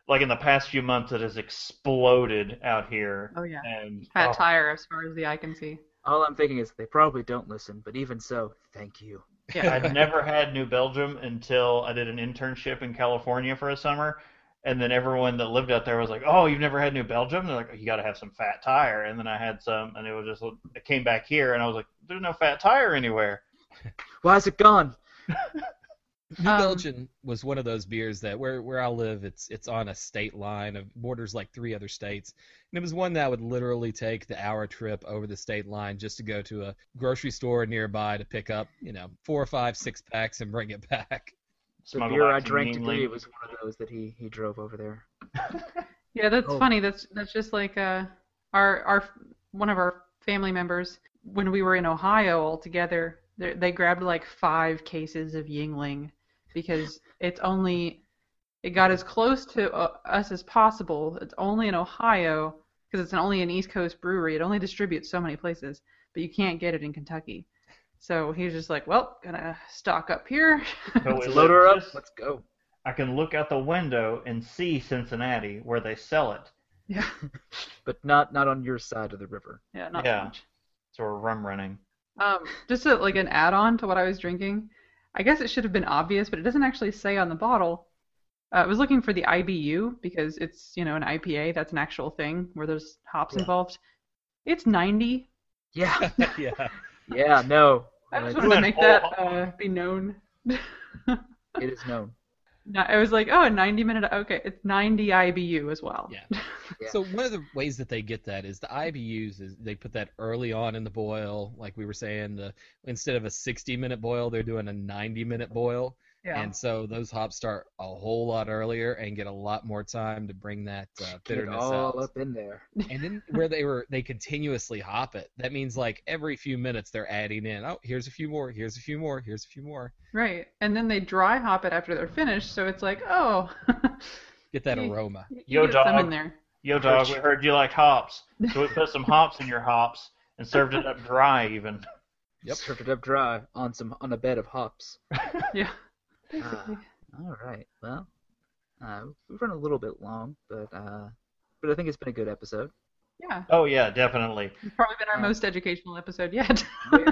like in the past few months it has exploded out here, Oh yeah. and Fat oh, tire as far as the eye can see. All I'm thinking is they probably don't listen, but even so, thank you. Yeah. I'd never had New Belgium until I did an internship in California for a summer. And then everyone that lived out there was like, "Oh, you've never had New Belgium?" They're like, "You got to have some fat tire." And then I had some, and it was just. I came back here, and I was like, "There's no fat tire anywhere." Why is it gone? New Um, Belgium was one of those beers that where where I live, it's it's on a state line of borders like three other states, and it was one that would literally take the hour trip over the state line just to go to a grocery store nearby to pick up, you know, four or five six packs and bring it back. The beer I drank Yuengling. today was one of those that he he drove over there. Yeah, that's Oh. funny. That's that's just like uh, our our one of our family members when we were in Ohio all together. They they grabbed like five cases of Yuengling because it's only it got as close to uh, us as possible. It's only in Ohio because it's only an East Coast brewery. It only distributes so many places, but you can't get it in Kentucky. So he's just like, well, gonna stock up here. So Let's load her up. Let's go. I can look out the window and see Cincinnati where they sell it. yeah, But not not on your side of the river. yeah, not Yeah. so much. So we're rum running. Um, just a, like an add-on to what I was drinking. I guess it should have been obvious, but it doesn't actually say on the bottle. Uh, I was looking for the IBU because it's you know an IPA. That's an actual thing where there's hops Yeah. involved. It's 90. Yeah. yeah. Yeah. No. I just Uh, wanted to make that uh, be known. it is known. No, I was like, oh, a 90 minute. Okay, it's 90 IBU as well. Yeah. Yeah. So one of the ways that they get that is the IBUs is they put that early on in the boil, like we were saying. The instead of a 60 minute boil, they're doing a 90 minute boil, yeah. and so those hops start a whole lot earlier and get a lot more time to bring that uh, Get bitterness all out. up in there. And then where they were, they continuously hop it. That means like every few minutes they're adding in. Oh, here's a few more. Here's a few more. Here's a few more. Right, and then they dry hop it after they're finished, so it's like, oh, Get that You- aroma. you Yo, get some dog. in there. Yo, dog, we heard you like hops, so we put some hops in your hops and served it up dry even. Yep. Served it up dry on some on a bed of hops. Yeah. Ah, all right. Well, uh, we've run a little bit long, but uh, but I think it's been a good episode. Yeah, Oh yeah, definitely. it's probably been our Uh, most educational episode yet.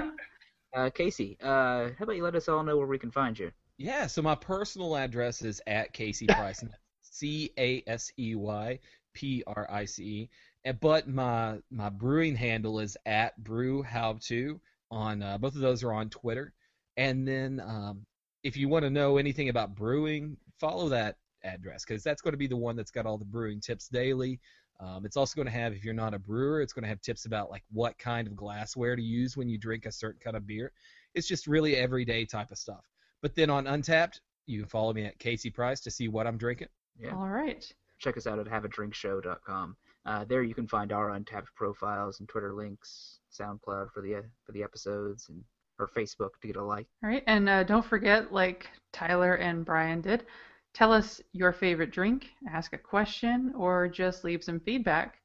Uh, Casey, uh, how about you let us all know where we can find you? Yeah, so my personal address is at Casey Price, C A S E Y P R I C E. And- But my my brewing handle is at Brew How To on uh, both of those are on Twitter. And then um, if you want to know anything about brewing, follow that address because that's going to be the one that's got all the brewing tips daily. Um, it's also going to have, if you're not a brewer, it's going to have tips about like what kind of glassware to use when you drink a certain kind of beer. It's just really everyday type of stuff. But then on Untappd, you can follow me at Casey Price to see what I'm drinking. Yeah. All right. Check us out at haveadrinkshow.com. Uh, there you can find our Untappd profiles and Twitter links, SoundCloud for the for the episodes, and or Facebook to get a like. All right, and uh, don't forget, like Tyler and Brian did, tell us your favorite drink, ask a question, or just leave some feedback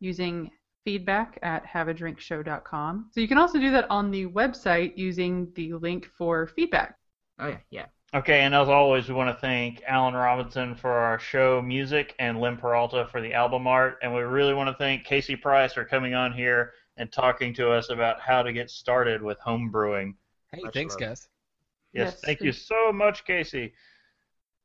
using feedback at haveadrinkshow.com. So you can also do that on the website using the link for feedback. Oh yeah, yeah. Okay, and as always, we want to thank Alan Robinson for our show music and Lynn Peralta for the album art. And we really want to thank Casey Price for coming on here and talking to us about how to get started with home brewing. Hey, Much thanks, love. guys. Yes, Yes, thank you so much, Casey.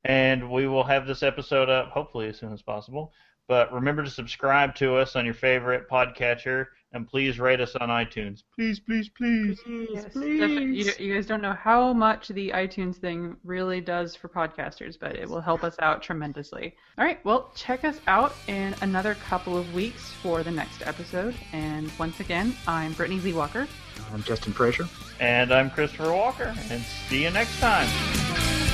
And we will have this episode up hopefully as soon as possible. But remember to subscribe to us on your favorite podcatcher and please rate us on iTunes. Please, please, please. Yes, definitely. You, you guys don't know how much the iTunes thing really does for podcasters, but it will help us out tremendously. All right, well, check us out in another couple of weeks for the next episode. And once again, I'm Brittany Lee Walker. I'm Justin Frazier. And I'm Christopher Walker, and see you next time.